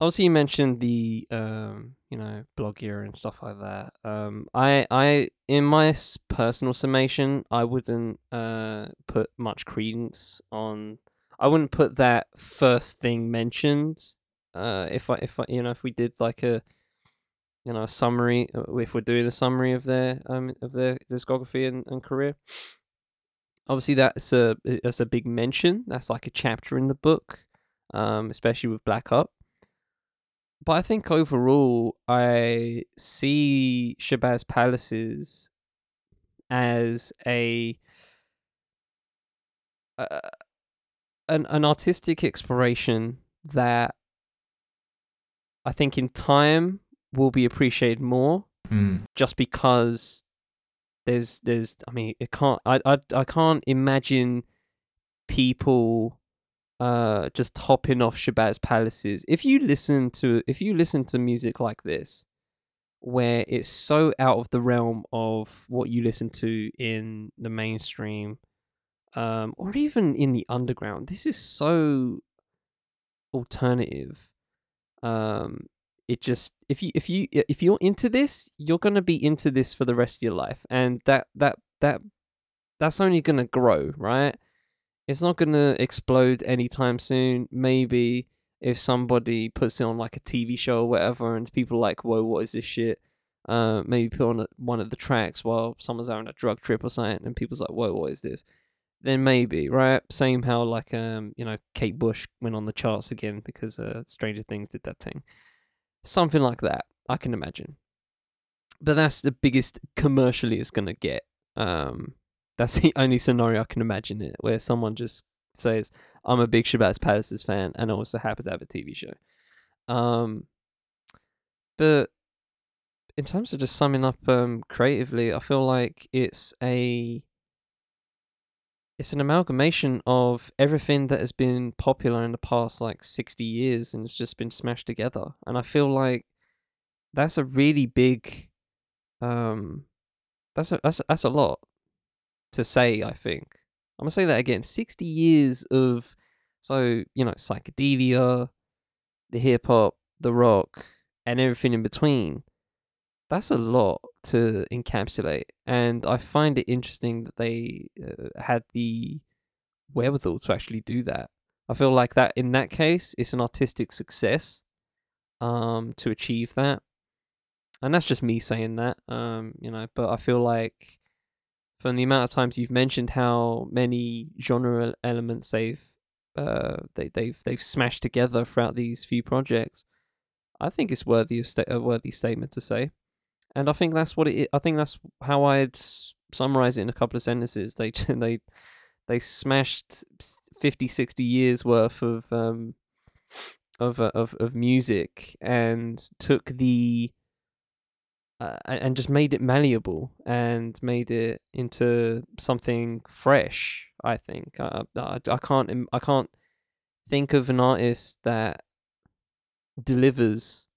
obviously you mentioned the um you know blog era and stuff like that. Um, I I in my personal summation, I wouldn't uh put much credence on. I wouldn't put that first thing mentioned. Uh, if I if I you know if we did like a you know a summary, uh, if we're doing a summary of their um of their discography and, and career obviously that's a that's a big mention. That's like a chapter in the book, um, especially with Black Up. But I think overall, I see Shabazz Palaces as a uh, an an artistic exploration that I think in time will be appreciated more Mm. just because there's there's I mean it can't I I I can't imagine people uh just hopping off Shabazz Palaces. If you listen to if you listen to music like this where it's so out of the realm of what you listen to in the mainstream um or even in the underground. This is so alternative. Um it just if you if you if you're into this you're to be into this for the rest of your life and that that that that's only to grow right it's not going to explode anytime soon. Maybe if somebody puts it on like a tv show or whatever and people are like whoa what is this shit? Uh maybe put on a, one of the tracks while someone's having a drug trip or something and people's like whoa what is this? Then maybe right? Same how like um you know kate bush went on the charts again because uh stranger things did that thing. Something like that i can imagine. But that's the biggest commercially it's gonna get. Um, that's the only scenario I can imagine it where someone just says, "I'm a big Shabazz Palaces fan, and I also happen to have a TV show." Um, but in terms of just summing up um creatively, I feel like it's a it's an amalgamation of everything that has been popular in the past like 60 years and it's just been smashed together and i feel like that's a really big um that's a that's that's a lot to say i think. I'm gonna say that again 60 years of so you know psychedelia the hip hop the rock and everything in between. That's a lot to encapsulate and i find it interesting that they uh, had the wherewithal to actually do that. I feel like that in that case it's an artistic success um to achieve that. And that's just me saying that um you know but i feel like from the amount of times you've mentioned how many genre elements they've uh they, they've they've smashed together throughout these few projects i think it's worthy of sta- a worthy statement to say and I think that's what it. I think that's how I'd summarize it in a couple of sentences. They they they smashed 50, 60 years worth of um of uh, of of music and took the uh, and just made it malleable and made it into something fresh. I think I, I, I can't I can't think of an artist that delivers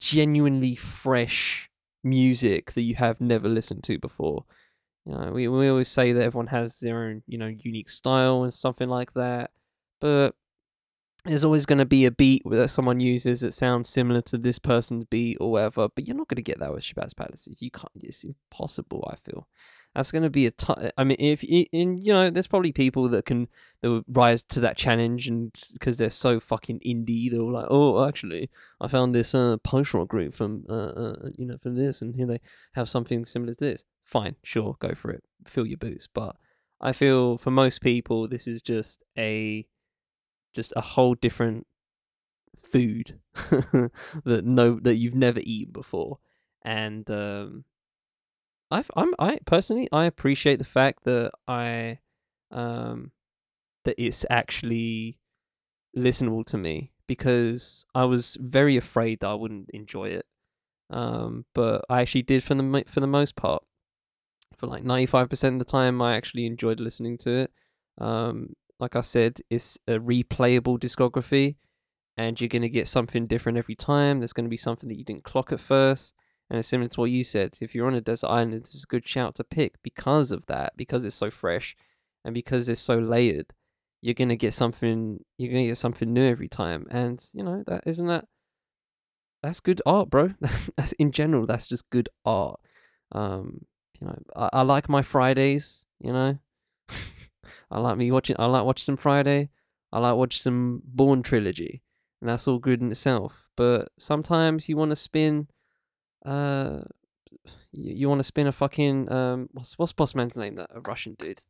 genuinely fresh music that you have never listened to before. You know, we we always say that everyone has their own, you know, unique style and something like that. But there's always going to be a beat that someone uses that sounds similar to this person's beat or whatever. But you're not going to get that with Shabazz Palaces. You can't. It's impossible. I feel that's going to be a. I mean, if in you know, there's probably people that can that will rise to that challenge, and because they're so fucking indie, they're like, oh, actually, I found this uh, post rock group from uh, uh, you know from this, and here they have something similar to this. Fine, sure, go for it, fill your boots. But I feel for most people, this is just a just a whole different food that no that you've never eaten before, and um, I I'm I personally I appreciate the fact that I um that it's actually listenable to me because I was very afraid that I wouldn't enjoy it. Um, but I actually did for the for the most part. For like ninety five percent of the time, I actually enjoyed listening to it. Um, like I said, it's a replayable discography, and you're gonna get something different every time. There's gonna be something that you didn't clock at first. And it's similar to what you said. If you're on a desert island, it's a good shout to pick because of that, because it's so fresh and because it's so layered. You're gonna get something you're gonna get something new every time. And you know, that isn't that that's good art, bro. that's in general, that's just good art. Um, you know, I, I like my Fridays, you know. I like me watching I like watching some Friday. I like watching some Bourne trilogy. And that's all good in itself. But sometimes you wanna spin uh, you, you want to spin a fucking um, what's what's Boss Man's name? That a Russian dude.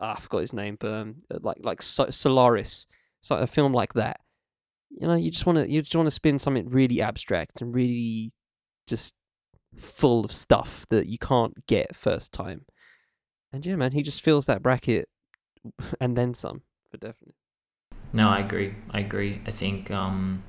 Ah, I forgot his name, but um, uh, like like Solaris, so a film like that. You know, you just want to you just want to spin something really abstract and really just full of stuff that you can't get first time. And yeah, man, he just fills that bracket and then some for definitely. No, I agree. I agree. I think um,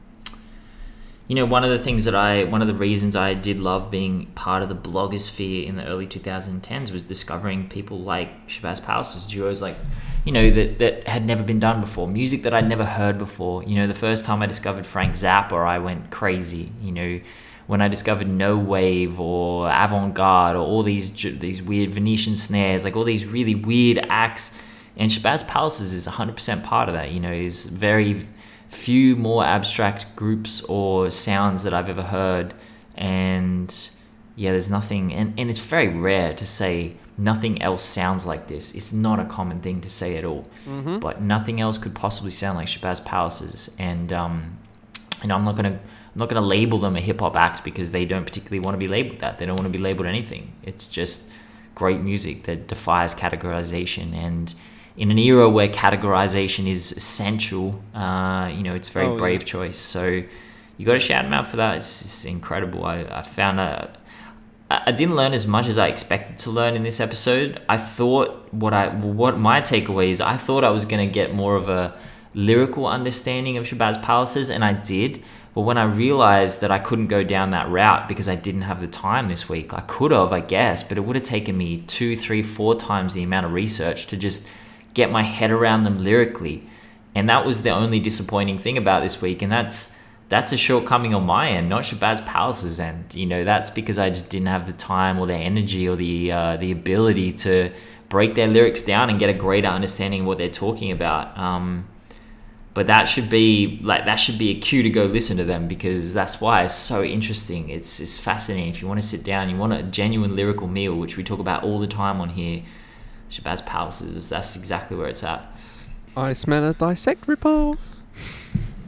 you know, one of the things that I, one of the reasons I did love being part of the blogosphere in the early 2010s was discovering people like Shabazz Palaces, duos like, you know, that, that had never been done before, music that I'd never heard before. You know, the first time I discovered Frank Zappa, I went crazy. You know, when I discovered No Wave or Avant Garde or all these these weird Venetian snares, like all these really weird acts. And Shabazz Palaces is 100% part of that. You know, is very few more abstract groups or sounds that I've ever heard. And yeah, there's nothing, and, and it's very rare to say nothing else sounds like this. It's not a common thing to say at all. Mm-hmm. But nothing else could possibly sound like Shabazz Palaces. And, um, and I'm not going to. I'm not going to label them a hip hop act because they don't particularly want to be labeled that. They don't want to be labeled anything. It's just great music that defies categorization and in an era where categorization is essential, uh, you know, it's a very oh, brave yeah. choice. So you got to shout them out for that. It's, it's incredible. I, I found a, I didn't learn as much as I expected to learn in this episode. I thought what I what my takeaway is I thought I was gonna get more of a lyrical understanding of Shabazz Palaces, and I did. But when I realized that I couldn't go down that route because I didn't have the time this week, I could have, I guess, but it would have taken me two, three, four times the amount of research to just get my head around them lyrically. And that was the only disappointing thing about this week, and that's that's a shortcoming on my end, not Shabazz Palaces' end. You know, that's because I just didn't have the time or the energy or the uh, the ability to break their lyrics down and get a greater understanding of what they're talking about. Um, but that should be like that should be a cue to go listen to them because that's why it's so interesting. It's it's fascinating. If you want to sit down, you want a genuine lyrical meal, which we talk about all the time on here. Shabazz Palaces, that's exactly where it's at. I smell a dissect ripoff.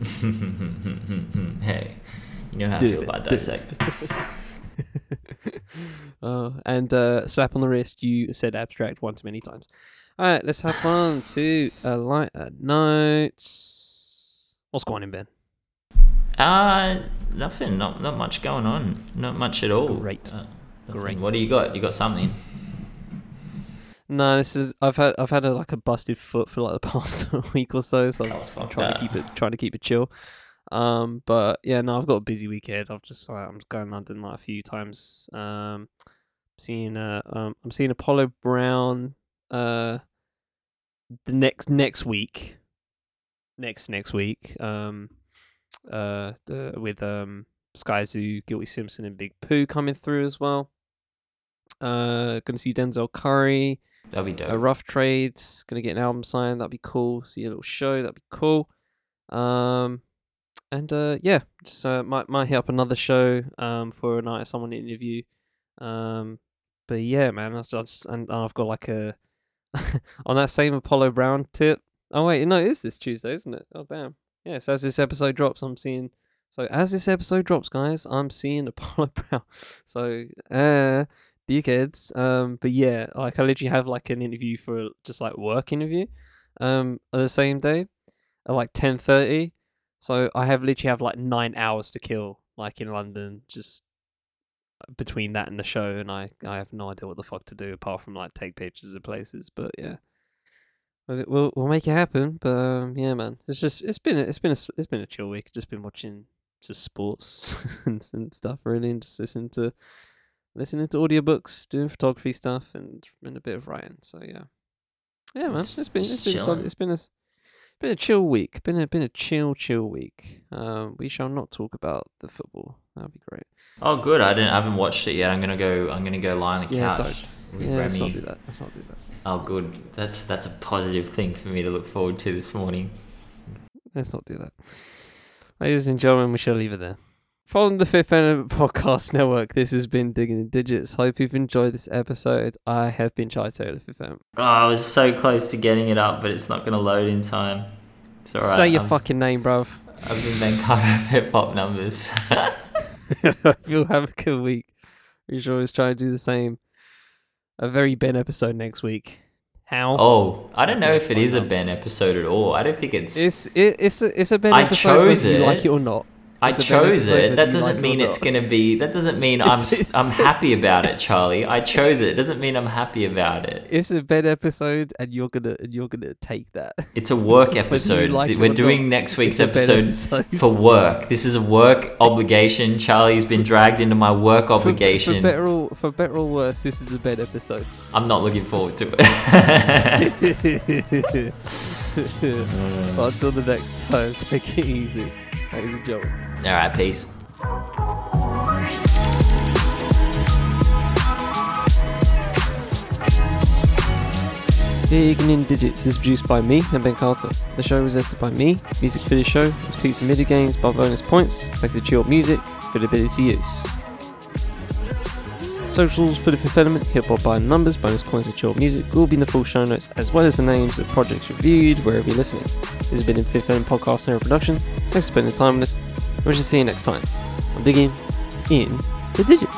hey, you know how I feel it, about do dissect. Uh, and uh, slap on the wrist. You said abstract too many times. All right, let's have on to a lighter night. What's going on, Ben? Uh, nothing. Not not much going on. Not much at all. Great. Uh. Great. What do you got? You got something? No, this is I've had I've had a, like a busted foot for like the past week or so, so I'm Oh, just trying that. to keep it trying to keep it chill. Um, but yeah, no, I've got a busy weekend. I've just like, I'm going to London like a few times. Um, seeing uh um I'm seeing Apollo Brown uh the next next week, next next week. Um, uh, the, with um Skyzoo, Guilty Simpson, and Big Pooh coming through as well. Uh, gonna see Denzel Curry. That'll be dope. A rough trades, gonna get an album signed. That'd be cool. See a little show. That'd be cool. Um, and uh, yeah, just uh, might might hit up another show um for a night someone to interview. Um, but yeah, man, I just and I've got like a on that same Apollo Brown tip. Oh wait, no, it is this Tuesday, isn't it? Oh damn. Yeah, so as this episode drops, I'm seeing. So as this episode drops, guys, I'm seeing Apollo Brown. So uh dickheads. Um, but yeah, like I literally have like an interview for just like work interview, um, on the same day, at like ten thirty. So I have literally have like nine hours to kill, like in London, just between that and the show, and I I have no idea what the fuck to do apart from like take pictures of places. But yeah. We'll, we'll make it happen, but um, yeah, man, it's just it's been a, it's been a it's been a chill week. Just been watching just sports and, and stuff, really, and just listening to listening to audiobooks, doing photography stuff, and and a bit of writing. So yeah, yeah, man, Just- it's been it's been solid. It's been a been a chill week. Been a been a chill chill week. Um, we shall not talk about the football. That'd be great. Oh, good. I didn't. I haven't watched it yet. I'm gonna go. I'm gonna go lie on the Yeah, couch with yeah, let's not Remy. do that. Let's not do that. Oh, good. That's that's a positive thing for me to look forward to this morning. Let's not do that. Ladies and gentlemen, we shall leave it there. From the Fifth Element Podcast Network, this has been Digging in Digits. Hope you've enjoyed this episode. I have been Charlie Taylor, Fifth Element. Oh, I was so close to getting it up, but it's not gonna load in time. It's alright. Say your I'm- fucking name, bruv. I've been Ben Hip Hop Numbers. Hope you'll have a good week. We should always try to do the same. A very Ben episode next week. How? oh, I don't know if it is a. Ben episode at all. I don't think it's. It's it, it's a it's a Ben I episode chose whether you like it or not. I It's a Ben chose it. whether That doesn't like mean it's gonna be. That doesn't mean I'm. It's- it's- I'm happy about it, Charlie. I chose it. It doesn't mean I'm happy about it. It's a bad episode, and you're gonna and you're gonna take that. It's a work episode. like We're doing not, next week's Ben episode for work. This is a work obligation. Charlie's been dragged into my work obligation. For, better or for better or worse, this is a bad episode. I'm not looking forward to it. But until the next time, take it easy. Ladies and gentlemen. All right, peace. Digging in Digits is produced by me and Ben Carter. The show was edited by me. Music for the show is Pizza Midi Games by bonus points, thanks to Chill Music for the ability to use. Socials for the fifth element, hip hop by numbers, bonus points to Chill Music will be in the full show notes, as well as the names of projects reviewed wherever you're listening. This has been a fifth element podcast and production. Thanks for spending time with us. We shall see you next time. I'm digging in the digits.